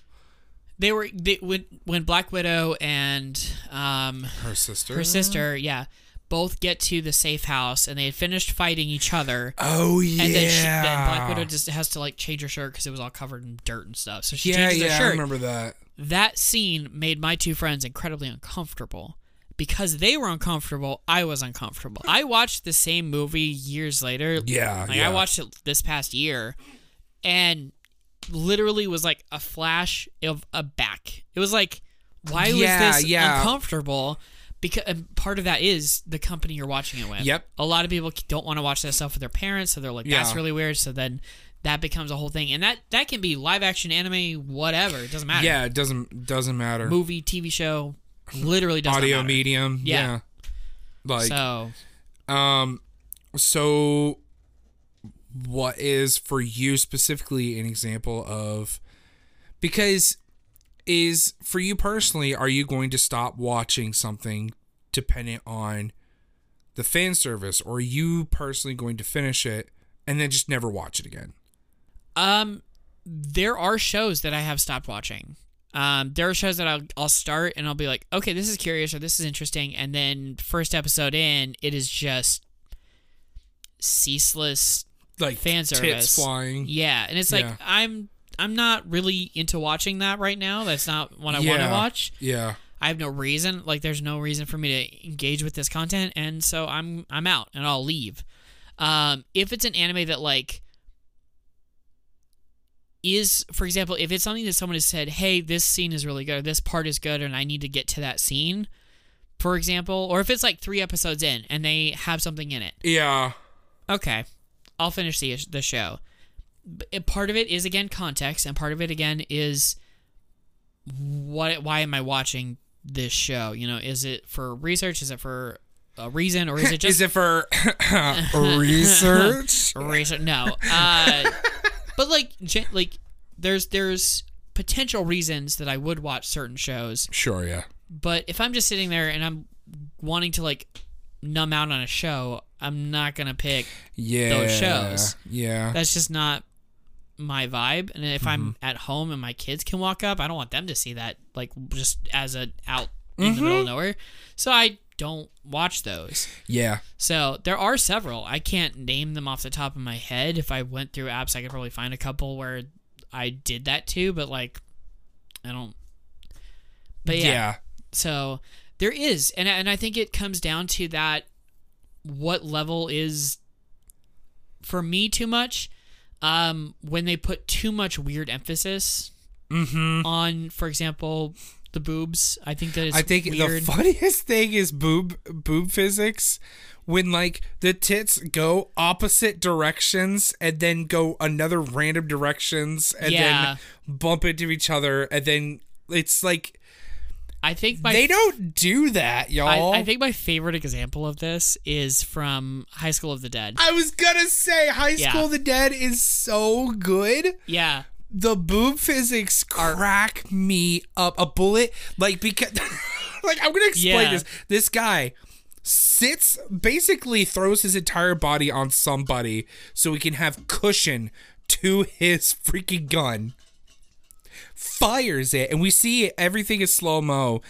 they were they, when when Black Widow and um, Her sister. her sister, yeah, both get to the safe house and they had finished fighting each other. Oh yeah. And then, she, then Black Widow just has to like change her shirt because it was all covered in dirt and stuff. So she yeah, changes yeah, her I remember that. That scene made my two friends incredibly uncomfortable. Because they were uncomfortable, I was uncomfortable. I watched the same movie years later. Yeah, Like yeah. I watched it this past year and literally was like a flash of a back. It was like why Yeah, was this yeah. uncomfortable? Because and part of that is the company you're watching it with. Yep. A lot of people don't want to watch that stuff with their parents, so they're like, "That's Yeah. really weird." So then that becomes a whole thing, and that that can be live action, anime, whatever. It doesn't matter. Yeah, it doesn't doesn't matter. Movie, TV show, literally doesn't Audio matter. medium. Yeah. Yeah. Like so um so what is for you specifically an example of because is for you personally are you going to stop watching something dependent on the fan service or are you personally going to finish it and then just never watch it again Um, there are shows that I have stopped watching. Um, there are shows that I'll, I'll start and I'll be like, okay, this is curious or this is interesting, and then first episode in, it is just ceaseless like fan service. flying Yeah, and it's like Yeah. I'm I'm not really into watching that right now. That's not what I want to watch. yeah I have no reason. Like, there's no reason for me to engage with this content, and so I'm I'm out and I'll leave. Um, if it's an anime that like is, for example, if it's something that someone has said, "Hey, this scene is really good. Or this part is good, and I need to get to that scene," for example, or if it's like three episodes in and they have something in it, yeah okay, I'll finish the the show. Part of it is again context, and part of it again is what? Why am I watching this show? You know, is it for research? Is it for a reason, or is it just is it for research research? No, uh, but like, like, there's there's potential reasons that I would watch certain shows, sure yeah but if I'm just sitting there and I'm wanting to like numb out on a show, I'm not gonna pick yeah shows. yeah that's just not my vibe and if i'm mm-hmm. at home and my kids can walk up i don't want them to see that like just as a out in the middle of mm-hmm. nowhere. So i don't watch those. Yeah. So there are several. I can't name them off the top of my head. If i went through apps i could probably find a couple where i did that too but like i don't but yeah, yeah. So there is and, and i think it comes down to that what level is for me too much um when they put too much weird emphasis mm-hmm on for example the boobs i think that is. I think weird. the funniest thing is boob boob physics when like the tits go opposite directions and then go another random directions and Yeah. then bump into each other and then it's like i think my they don't do that, y'all. I, I think my favorite example of this is from high school of the dead I was gonna say High Yeah. School of the Dead is so good. yeah The boob physics crack me up. A bullet, like because, like I'm gonna explain Yeah. this. This guy sits, basically throws his entire body on somebody so he can have cushion to his freaking gun. Fires it, and we see everything is slow mo.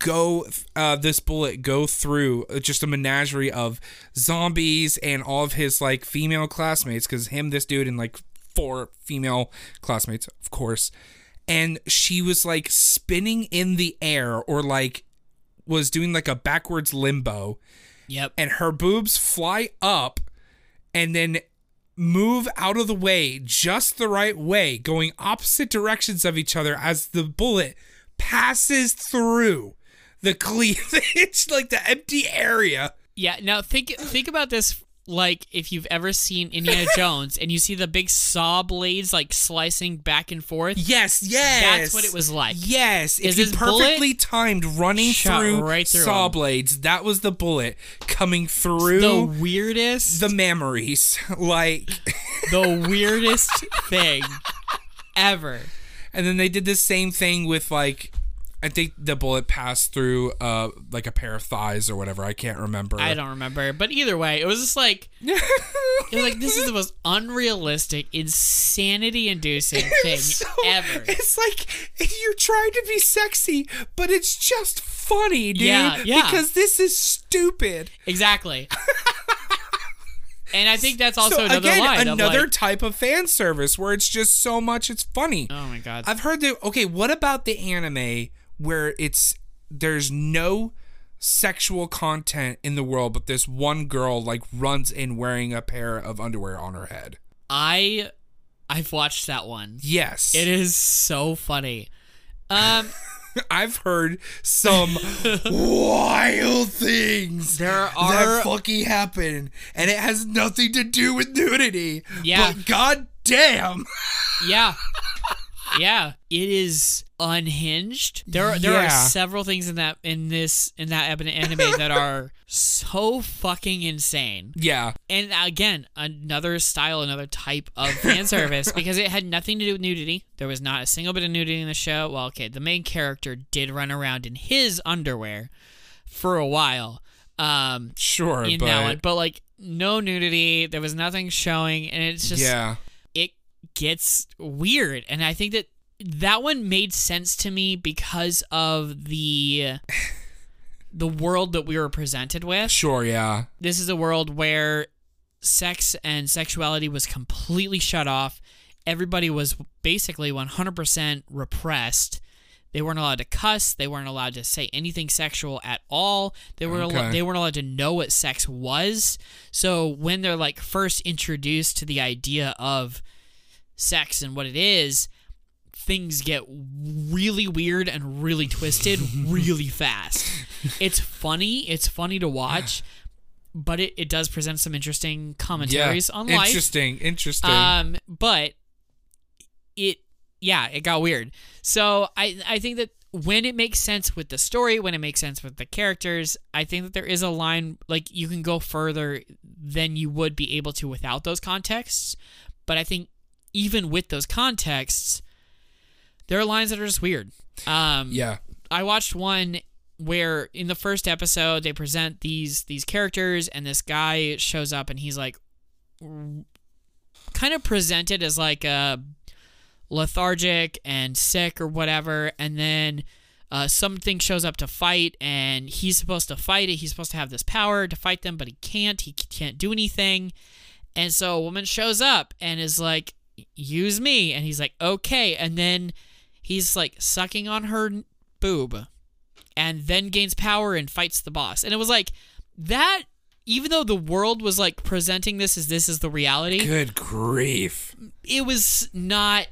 Go, uh, this bullet go through just a menagerie of zombies and all of his like female classmates. Because him, this dude, and like four female classmates, of course. And she was like spinning in the air or like was doing like a backwards limbo. yep And her boobs fly up and then move out of the way just the right way, going opposite directions of each other as the bullet passes through the cleavage, like the empty area. Yeah. Now think think about this like if you've ever seen Indiana Jones and you see the big saw blades like slicing back and forth. Yes, yes. That's what it was like. Yes, Is this bullet perfectly timed running through, right through saw 'em. blades, that was the bullet coming through The weirdest the, memories. Like, the weirdest thing ever. and then they did the same thing with like, I think the bullet passed through uh like a pair of thighs or whatever. I can't remember. I don't remember, but either way, it was just like it was like this is the most unrealistic, insanity-inducing thing It's so- ever. It's like you're trying to be sexy, but it's just funny, dude. Yeah, yeah. Because this is stupid. Exactly. and I think that's also so another again, line. another of like, type of fan service where it's just so much it's funny. oh my god. I've heard that. Okay, what about the anime where it's there's no sexual content in the world, but this one girl like runs in wearing a pair of underwear on her head? I I've watched that one. Yes, It is so funny. Um I've heard some wild things there are that fucking happen, and it has nothing to do with nudity. Yeah. but god damn. yeah. Yeah, it is unhinged. There are, there Yeah. are several things in that in this in that anime that are so fucking insane. Yeah, And again, another style, another type of fan service because it had nothing to do with nudity. There was not a single bit of nudity in the show. Well, okay, the main character did run around in his underwear for a while. Um, sure, in but that one, but like no nudity. There was nothing showing, and it's just yeah, gets weird. And I think that that one made sense to me because of the the world that we were presented with sure, yeah, this is a world where sex and sexuality was completely shut off. Everybody was basically 100% repressed. They weren't allowed to cuss. They weren't allowed to say anything sexual at all. They were Okay. they weren't allowed to know what sex was. So when they're like first introduced to the idea of sex and what it is, things get really weird and really twisted really fast. It's funny. It's funny to watch, but it, it does present some interesting yeah. commentaries on life. Interesting, interesting. Um, but it, yeah, it got weird. So I, I think that when it makes sense with the story, when it makes sense with the characters, I think that there is a line like you can go further than you would be able to without those contexts. But I think even with those contexts, there are lines that are just weird. Um, yeah, I watched one where in the first episode they present these these characters and this guy shows up and he's like kind of presented as like a lethargic and sick or whatever. And then uh, something shows up to fight and he's supposed to fight it. He's supposed to have this power to fight them but he can't. He can't do anything. And so a woman shows up and is like use me and he's like okay and then he's like sucking on her boob and then gains power and fights the boss. And it was like that even though the world was like presenting this as this is the reality, good grief. it was not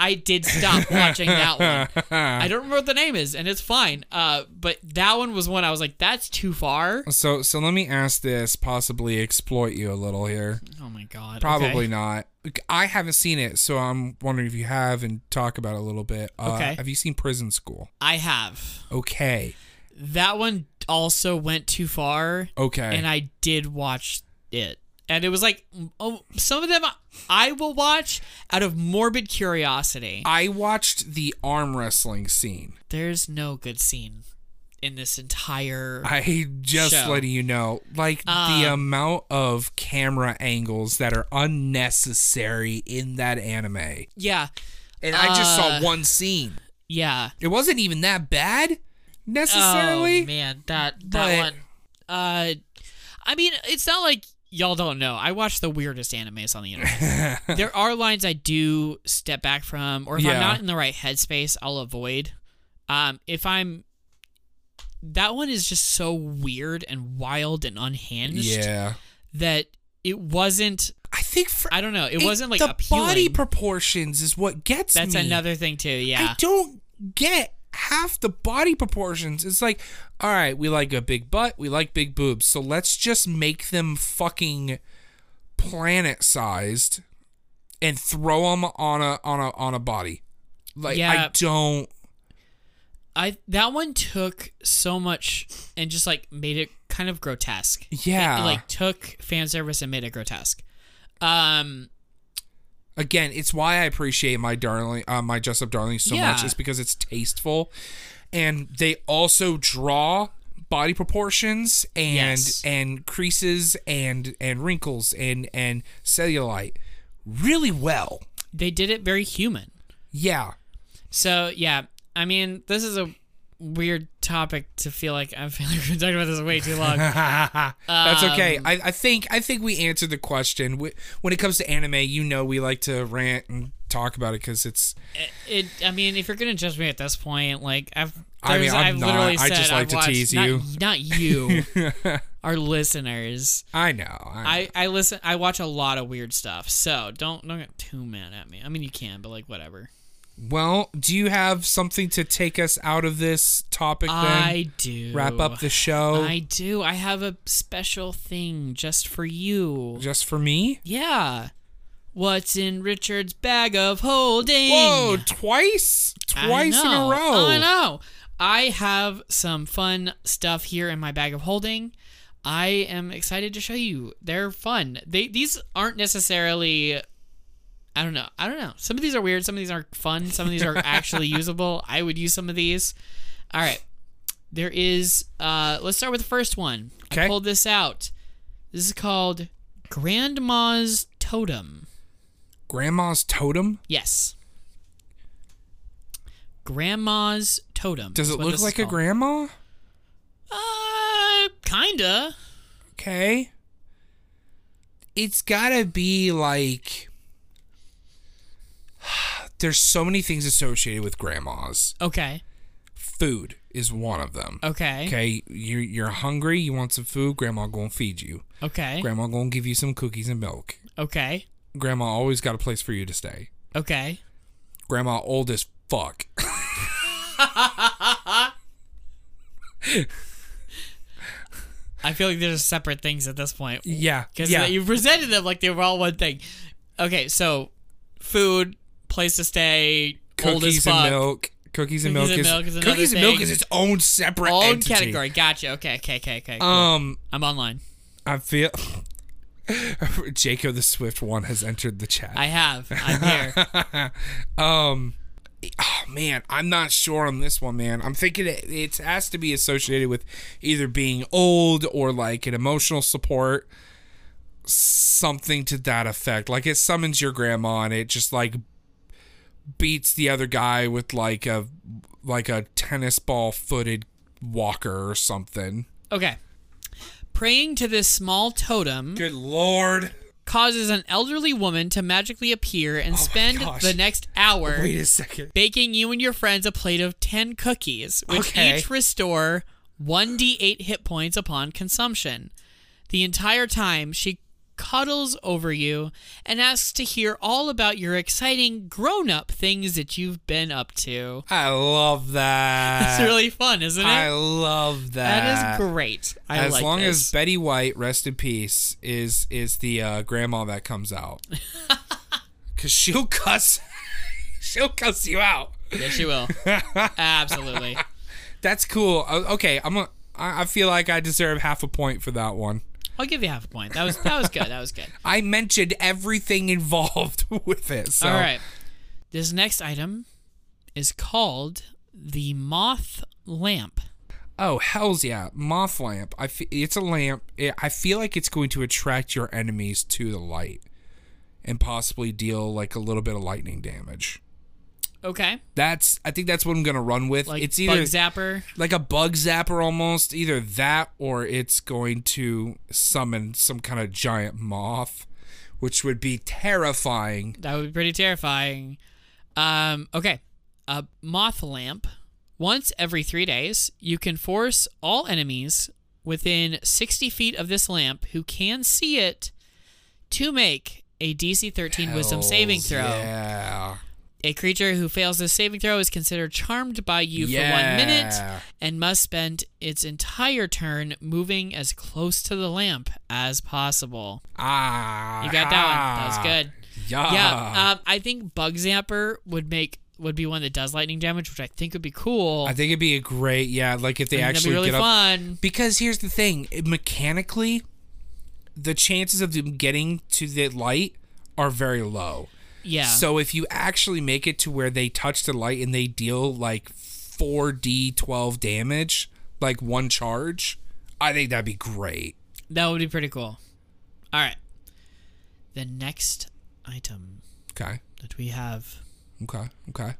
I did stop watching that one. I don't remember what the name is, and it's fine. Uh, but that one was one I was like, "That's too far." So, so let me ask this, possibly exploit you a little here. Oh my god! Probably okay. not. I haven't seen it, so I'm wondering if you have and talk about it a little bit. Uh, Okay. Have you seen Prison School? I have Okay. that one. Also went too far, Okay. and I did watch it, and it was like, oh, some of them I will watch out of morbid curiosity. I watched the arm wrestling scene. There's no good scene in this entire. I just Show. letting you know, like the Um, amount of camera angles that are unnecessary in that anime. yeah, And I just saw Uh, one scene. yeah. It wasn't even that bad necessarily. Oh man, that that But- one. Uh, I mean, it's not like y'all don't know. I watch the weirdest animes on the internet. there are lines I do step back from, or if Yeah. I'm not in the right headspace, I'll avoid. Um, if I'm, that one is just so weird and wild and unhinged yeah. that it wasn't. I think for I don't know. It it- wasn't like the appealing. body proportions is what gets That's me. another thing too. Yeah. I don't get half the body proportions. It's like, all right, we like a big butt, we like big boobs, so let's just make them fucking planet sized and throw them on a on a on a body. Like I don't. I that one took so much and just like made it kind of grotesque. Yeah. It, like took fan service and made it grotesque. Um Again, it's why I appreciate my darling, uh, my dress up darling so much. Yeah. Is because it's tasteful, and they also draw body proportions and Yes. and creases and and wrinkles and and cellulite really well. they did it very human. Yeah, So yeah, I mean, this is a weird topic to feel like I feel like we've been talking about this way too long. that's okay. Um, I, I think I think we answered the question. Wh- When it comes to anime, you know, we like to rant and talk about it because it's. it, I mean, if you're gonna judge me at this point, like I've, I mean, I'm I've not. literally I just like I've to watched- tease not- you. not you, our listeners. I know. I, I, I listen. I watch a lot of weird stuff, so don't don't get too mad at me. I mean, you can, but like whatever. Well, do you have something to take us out of this topic? Then I do wrap up the show I do. I have a special thing just for you. just for me. Yeah. What's in Richard's bag of holding? Whoa! Twice, twice in a row. I know. I have some fun stuff here in my bag of holding. I am excited to show you. They're fun. They these aren't necessarily I don't know. I don't know. Some of these are weird, some of these are fun, some of these are actually usable. I would use some of these. All right. There is uh let's start with the first one. I Okay. pulled this out. This is called Grandma's Totem. Grandma's totem. Yes. Grandma's totem. Does it look like a grandma? Uh, kinda. Okay. It's gotta be like. There's so many things associated with grandmas. Okay. Food is one of them. Okay. Okay, you're you're hungry. You want some food. Grandma gonna feed you. Okay. Grandma gonna give you some cookies and milk. Okay. Grandma always got a place for you to stay. Okay. Grandma old as fuck. I feel like there's separate things at this point yeah, because yeah. you presented them like they were all one thing. Okay, so food, place to stay, cookies and milk. Cookies and milk is milk is cookies and milk is its own separate Own entity. category. Gotcha. Okay. Okay. Okay. Okay. cool. Um, I'm online. I feel Jayko the Swift one has entered the chat. I have. I'm here. um, oh man, I'm not sure on this one, man. I'm thinking it, it has to be associated with either being old or like an emotional support, something to that effect. Like it summons your grandma and it just like beats the other guy with like a like a tennis ball footed walker or something. Okay. Praying to this small totem Good lord. causes an elderly woman to magically appear and oh spend Oh gosh. the next hour Wait a second. baking you and your friends a plate of 10 cookies, which Okay. each restore 1d8 hit points upon consumption. The entire time, she cuddles over you and asks to hear all about your exciting grown up things that you've been up to. I love that. It's really fun, isn't it? I love that. that is great. I as like long this. as Betty White, rest in peace, is is the uh, grandma that comes out, because she'll cuss, she'll cuss you out. yes, she will. Absolutely. That's cool. Okay, I'm a. I feel like I deserve half a point for that one. I'll give you half a point. That was that was good. That was good. I mentioned everything involved with it. So. All right. This next item is called the moth lamp. Oh hell's yeah, moth lamp. I it's a lamp. It, I feel like it's going to attract your enemies to the light, and possibly deal like a little bit of lightning damage. Okay. That's I think that's what I'm gonna run with. Like it's bug zapper. like a bug zapper almost, either that or it's going to summon some kind of giant moth, which would be terrifying. That would be pretty terrifying. Um, okay. A moth lamp. Once every three days, you can force all enemies within 60 feet of this lamp who can see it to make a DC 13 wisdom saving Hells throw. Yeah. A creature who fails this saving throw is considered charmed by you for one minute and must spend its entire turn moving as close to the lamp as possible. Ah. You got that one. That was good. Yeah. Yeah, um, I think Bug Zapper would make would be one that does lightning damage, which I think would be cool. I think it'd be a great, yeah, like if they actually that'd be really get up. fun. Because here's the thing it- mechanically, the chances of them getting to the light are very low. Yeah. So if you actually make it to where they touch the light and they deal like 4d12 damage, like one charge, I think that'd be great. that would be pretty cool. All right. The next item Okay. that we have Okay. Okay.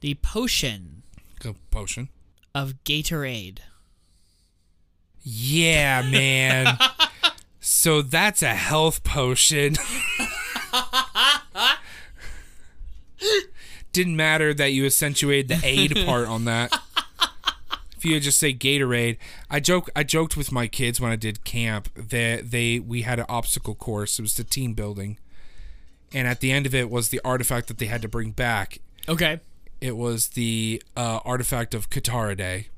the potion potion. of Gatorade. Yeah, man. so that's a health potion. Didn't matter that you accentuated the aid part on that. If you just say Gatorade, I joke. I joked with my kids when I did camp that they we had an obstacle course. It was the team building, and at the end of it was the artifact that they had to bring back. Okay. It was the uh, artifact of Katara Day.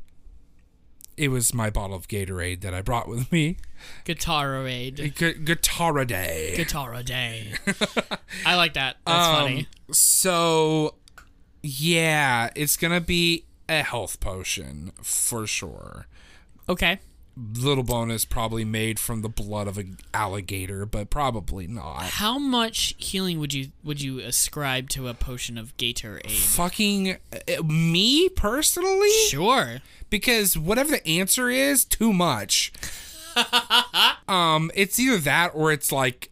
It was my bottle of Gatorade that I brought with me. Guitarade. G- Guitarra Day. Guitarra Day. I like that. That's Um, funny. So, yeah, it's gonna be a health potion for sure. Okay. Little bonus, probably made from the blood of an alligator, but probably not. How much healing would you would you ascribe to a potion of Gatorade? Fucking uh, me personally, Sure. because whatever the answer is, too much. um, it's either that or it's like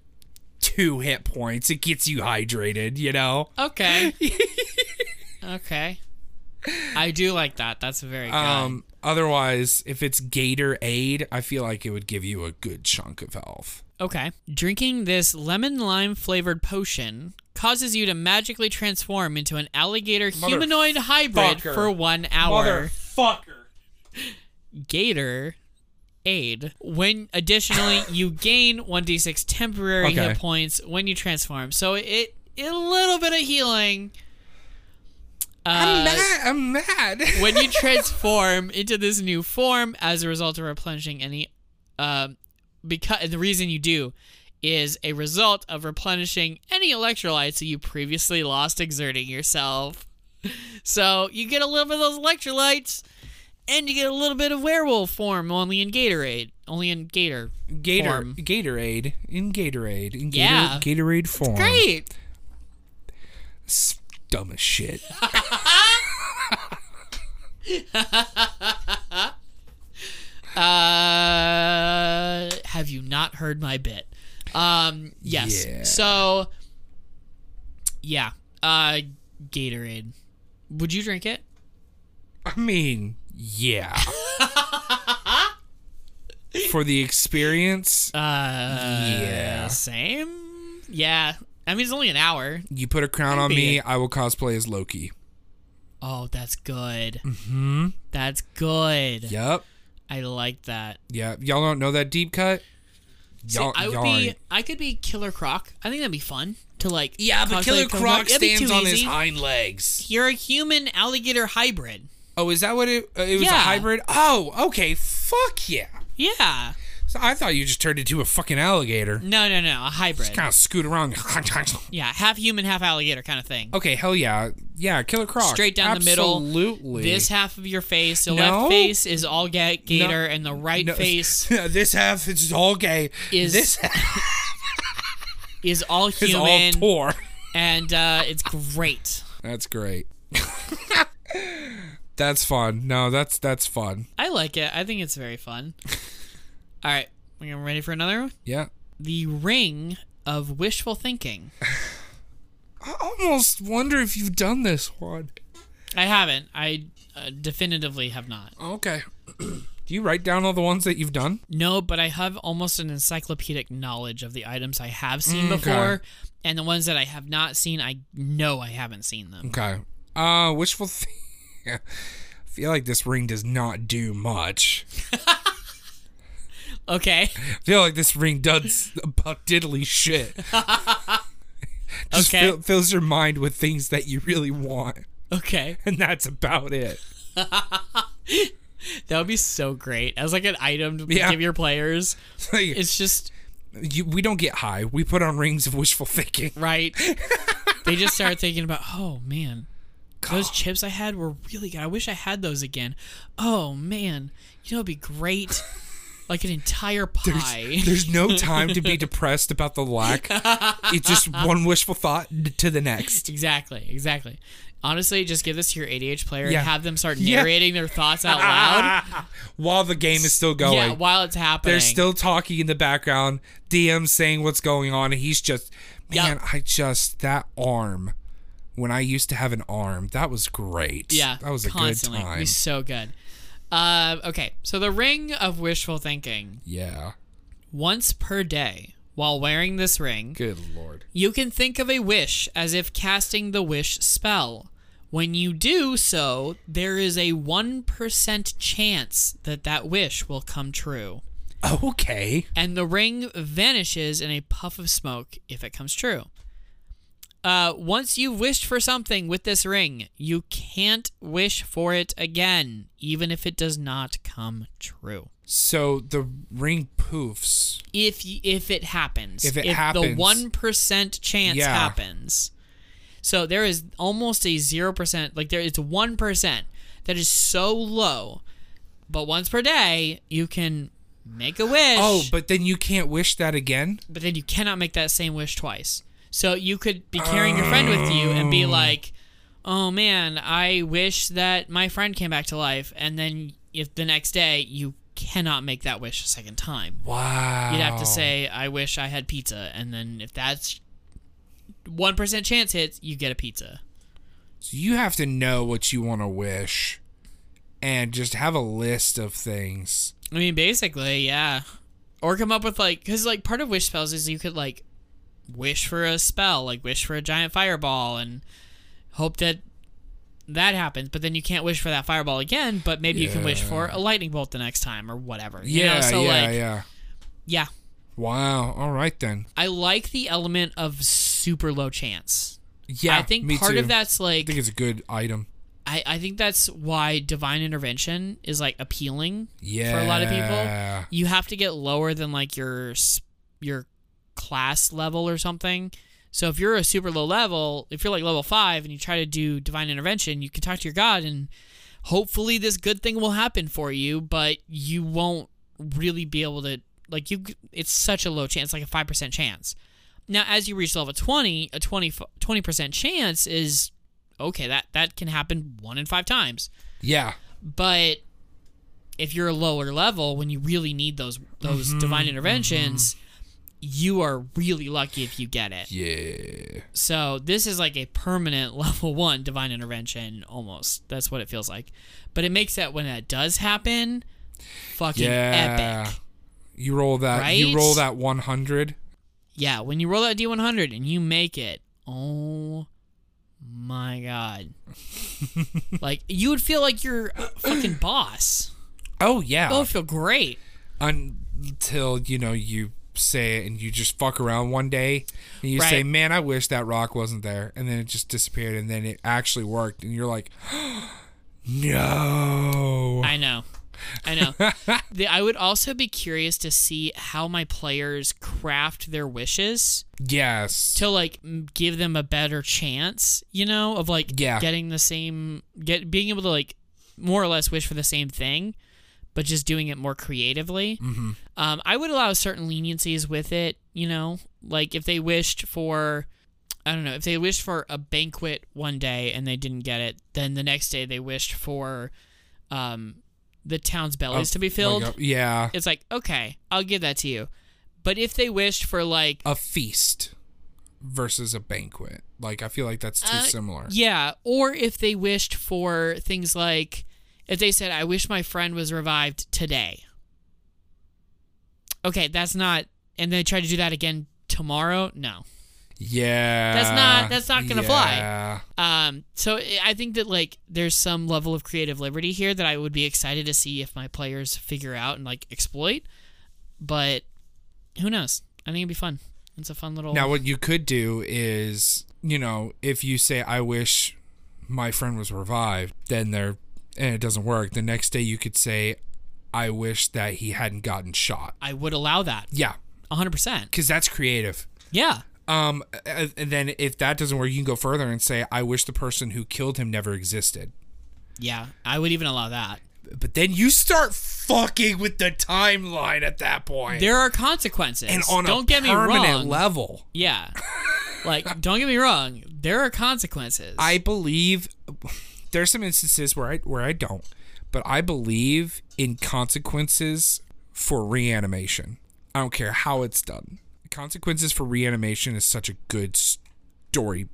two hit points. It gets you hydrated, you know. Okay. okay. I do like that. That's very good. Um, otherwise, if it's Gator Aid, I feel like it would give you a good chunk of health. okay. Drinking this lemon lime flavored potion causes you to magically transform into an alligator humanoid hybrid Motherfucker. for one hour. Motherfucker. Gator aid. When additionally you gain 1d6 temporary Okay. hit points when you transform. So it, a little bit of healing. I'm Uh, mad. I'm mad. when you transform into this new form as a result of replenishing any um because the reason you do is a result of replenishing any electrolytes that you previously lost exerting yourself. So you get a little bit of those electrolytes and you get a little bit of werewolf form only in Gatorade. Only in Gator. Gator, form. Gatorade in Gatorade in Gator, Yeah. Gatorade form. Great. It's dumb as shit. Uh, have you not heard my bit? Um, yes. Yeah. So, yeah. Uh, Gatorade. Would you drink it? I mean, yeah. For the experience, Uh, Yeah. Same. Yeah. I mean, it's only an hour. you put a crown on me, I will cosplay as Loki. Oh, that's good. Mm-hmm. That's good. Yep. I like that. Yeah. Y'all don't know that deep cut? Y'all, I would y'all be. I could be Killer Croc. I think that'd be fun to like. Yeah, but Killer Killer Croc stands on his hind legs. You're a human alligator hybrid. Oh, is that what it? Uh, it was a hybrid. Oh, okay. Fuck yeah. Yeah. So I thought you just turned into a fucking alligator. No, no, no. A hybrid. Just Kind of scoot around. Yeah, half human, half alligator kind of thing. okay, hell yeah, yeah. Killer Croc. Straight down the middle. Absolutely. This half of your face, the No. left face is all ga- gator, and the right No. face this half is all gay. Is this half is all human? is all poor. and uh, it's great. That's great. that's fun. No, that's that's fun. I like it. I think it's very fun. All right, we're ready for another one? Yeah. The Ring of Wishful Thinking. I almost wonder if you've done this one. I haven't. I uh, definitively have not. Okay. Do you write down all the ones that you've done? No, but I have almost an encyclopedic knowledge of the items I have seen Mm, okay. before, and the ones that I have not seen, I know I haven't seen them. Okay. Uh, wishful think. I feel like this ring does not do much. Okay. I feel like this ring does about diddly shit. Just Okay. fill, fills your mind with things that you really want, Okay. and that's about it. That would be so great. As like an item to Yeah. give your players. Like, It's just you, we don't get high. We put on rings of wishful thinking. right. they just start thinking about, oh man, those chips I had were really good. I wish I had those again. Oh man, you know it'd be great. Like an entire pie. There's no time to be depressed about the lack. It's just one wishful thought to the next. exactly, exactly. Honestly, just give this to your ADH player Yeah. and have them start Yeah. narrating their thoughts out loud. While the game is still going. Yeah, while it's happening. They're still talking in the background. DM saying what's going on, and he's just, man, Yep. I just that arm. When I used to have an arm, that was great. Yeah, that was a constantly. good time. be so good. Uh, okay, so the ring of wishful thinking. yeah, Once per day, while wearing this ring, good lord. you can think of a wish as if casting the wish spell. When you do so, there is a 1% chance that that wish will come true. Okay. And the ring vanishes in a puff of smoke if it comes true. Uh, once you've wished for something with this ring, you can't wish for it again, even if it does not come true. So the ring poofs. if if it happens If it the happens. 1% chance Yeah. happens so there is almost a 0% like there it's 1% that is so low but once per day you can make a wish Oh, but then you can't wish that again. but then you cannot make that same wish twice so you could be carrying your friend with you and be oh. like oh man i wish that my friend came back to life and then if the next day you cannot make that wish a second time Wow. You'd have to say, "I wish I had pizza," and then if that's one percent chance hits, you get a pizza. So you have to know what you want to wish, and just have a list of things. I mean, basically, yeah. Or come up with like, because like part of wish spells is you could like wish for a spell, like wish for a giant fireball, and hope that that happens. But then you can't wish for that fireball again. But maybe you can wish for a lightning bolt the next time or whatever. Yeah, know? So yeah, like, yeah. yeah, Wow. All right then. I like the element of super low chance. Yeah, I think part too. of that's like I think it's a good item. I, I think that's why divine intervention is like appealing Yeah. for a lot of people. You have to get lower than like your your class level or something. So if you're a super low level, if you're like level 5 and you try to do divine intervention, you can talk to your god and hopefully this good thing will happen for you, but you won't really be able to like you it's such a low chance, like a 5% chance. Now as you reach level 20, a 20 20% chance is okay, that that can happen 1 in 5 times. Yeah. But if you're a lower level, when you really need those those Mm-hmm, divine interventions, you are really lucky if you get it. Yeah. So this is like a permanent level one divine intervention, almost. That's what it feels like. But it makes that when that does happen, fucking Yeah. epic. You roll that. Right? You roll that 100. Yeah, when you roll that D100 and you make it, oh my god. like you would feel like you're a fucking boss. Oh yeah. Oh, feel great. Until you know you say it and you just fuck around one day and you say, "Man, I wish that rock wasn't there," and then it just disappeared, and then it actually worked, and you're like, "No." I know. I know. the, I would also be curious to see how my players craft their wishes yes. to like give them a better chance, you know, of like Yeah. getting the same get being able to like more or less wish for the same thing, but just doing it more creatively. Mm-hmm. Um, I would allow certain leniencies with it, you know, like if they wished for I don't know, if they wished for a banquet one day and they didn't get it, then the next day they wished for um the town's bellies to be filled. Like a- yeah. it's like, okay, I'll give that to you. But if they wished for like A feast versus a banquet. Like I feel like that's too Uh, similar. Yeah, or if they wished for things like if they said I wish my friend was revived today. Okay, that's not and they try to do that again tomorrow? No. Yeah. That's not- that's not gonna fly. Um so I- I think that like there's some level of creative liberty here that I would be excited to see if my players figure out and like exploit. But who knows? I think it'd be fun. It's a fun little Now, what you could do is you know, if you say, I wish my friend was revived, then they're, and it doesn't work, the next day you could say, I wish that he hadn't gotten shot. I would allow that. Yeah, 100%. because that's creative. Yeah. Um, and then if that doesn't work, you can go further and say, I wish the person who killed him never existed. Yeah. I would even allow that. But then you start fucking with the timeline at that point. There are consequences. and on don't a get me permanent wrong. level. Yeah. like, don't get me wrong. There are consequences. I believe there's some instances where I where I don't, but I believe in consequences for reanimation. I don't care how it's done. Consequences for reanimation is such a good story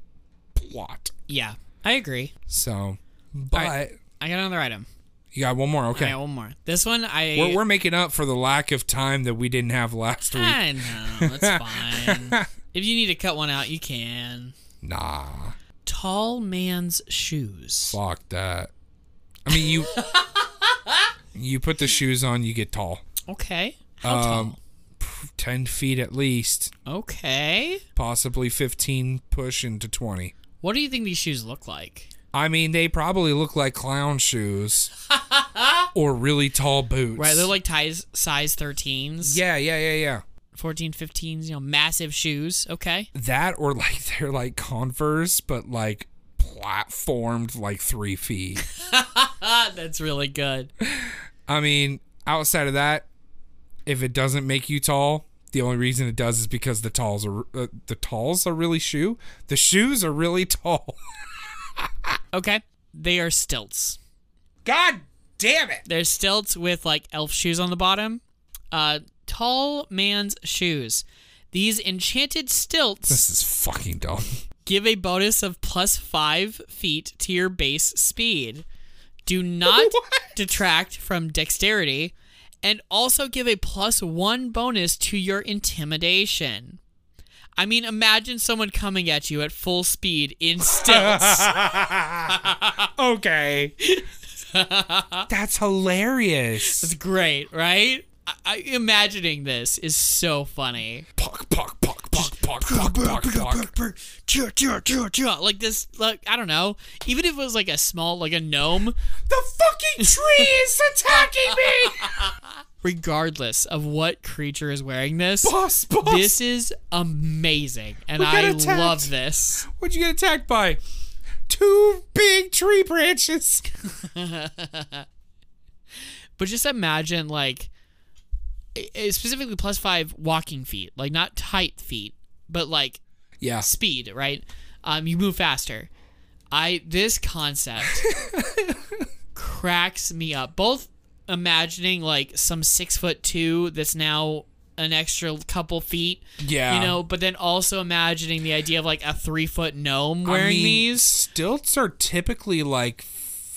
plot. yeah. I agree. So, but right. I got another item. you got one more. I Okay, got one more. This one, I. we're, we're making up for the lack of time that we didn't have last week. I know. It's fine. if you need to cut one out, you can. Nah, Tall man's shoes. fuck that. I mean, you you put the shoes on, you get tall. Okay. How Um, 10 feet at least. Okay. possibly 15 push into 20. What do you think these shoes look like? I mean, they probably look like clown shoes or really tall boots. Right, they're like ties, size 13s. Yeah, yeah, yeah, yeah. 14, 15s, you know, massive shoes. Okay. That or like they're like Converse, but like platformed like three feet. That's really good. I mean, outside of that, if it doesn't make you tall, the only reason it does is because the talls are uh, the talls are really shoe. The shoes are really tall. Okay. They are stilts. God damn it! They're stilts with like elf shoes on the bottom. Uh, tall man's shoes. These enchanted stilts This is fucking dumb. give a bonus of plus five feet to your base speed. Do not detract from dexterity, and also give a plus one bonus to your intimidation. I mean, imagine someone coming at you at full speed in stilts. okay. That's hilarious. That's great, right? I, I, imagining this is so funny. Puck, puck, puck, puck, puck, puck, puck, puck. Chur, chur, chur, chur. Like this, like I don't know. Even if it was like a small, like a gnome, The fucking tree is attacking me! regardless of what creature is wearing this, Boss, boss! this is amazing, and I attacked. love this. What'd you get attacked by? Two big tree branches. But just imagine like specifically plus five walking feet, like not tight feet, but like Yeah. speed, right? Um, you move faster. I this concept cracks me up. Both imagining like some six foot two that's now an extra couple feet, Yeah. you know, but then also imagining the idea of like a three foot gnome I wearing mean, these. Stilts are typically like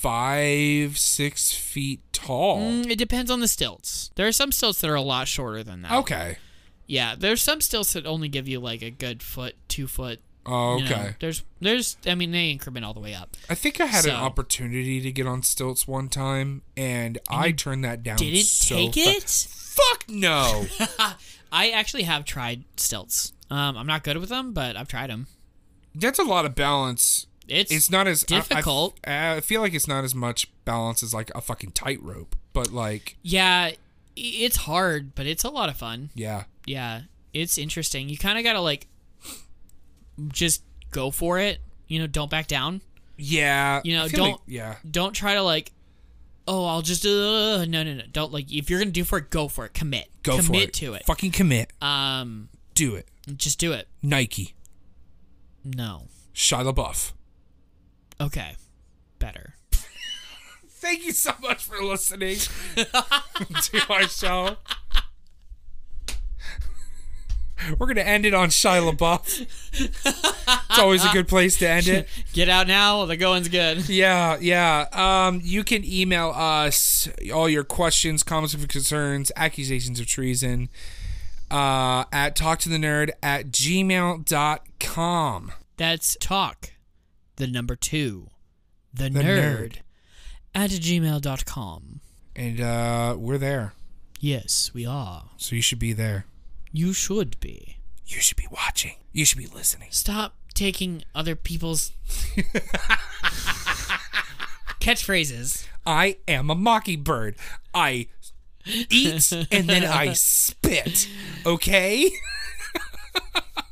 five, six feet tall. Mm, it depends on the stilts. There are some stilts that are a lot shorter than that. Okay. Yeah, there's some stilts that only give you like a good foot, two foot. Oh, you okay. know. There's, there's, I mean, they increment all the way up. I think I had an opportunity to get on stilts one time, and, I turned that down. Didn't so take fa- it. Fuck no. I actually have tried stilts. Um, I'm not good with them, but I've tried them. That's a lot of balance. It's, It's not as I- I- difficult. I, feel like it's not as much balance as like a fucking tightrope, but like, yeah, it's hard, but it's a lot of fun. yeah, Yeah, it's interesting. You kind of gotta like just go for it. You know, don't back down. yeah. You know, I feel like- don't- yeah. Don't try to like. Oh, I'll just uh, no, no, no. Don't like if you're gonna do for it, go for it. Commit. Go Commit for it. to it. Fucking commit. Um, Do it. just do it. Nike. No. Shia LaBeouf. Okay. Better. Thank you so much for listening to our show. We're gonna end it on Shia LaBeouf. It's always a good place to end it. Get out now. The going's good. Yeah, yeah. Um, you can email us all your questions, comments, and concerns, accusations of treason uh, at talktothenerd at gmail.com. That's talk. The number two. The, The nerd. nerd. At gmail.com. And uh, we're there. Yes, we are. So you should be there. You should be. You should be watching. You should be listening. Stop taking other people's catchphrases. I am a mockingbird. I eat and then I spit. Okay?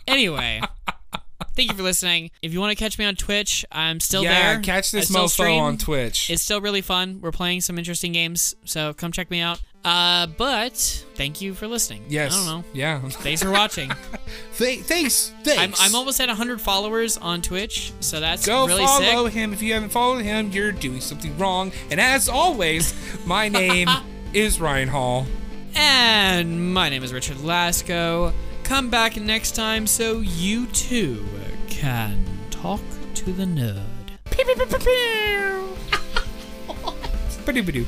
Anyway, thank you for listening. If you want to catch me on Twitch, I'm still there. yeah, there. catch this mofo stream. on Twitch. It's still really fun. We're playing some interesting games, so come check me out. Uh, but thank you for listening. yes. I don't know. Yeah. Thanks for watching. Th- thanks. Thanks. I'm, I'm almost at 100 followers on Twitch, so that's Go really follow sick. him. If you haven't followed him, you're doing something wrong. And as always, my name is Ryan Hall. And my name is Richard Lasco. Come back next time so you too can talk to the nerd. Ba-doo-ba-doo.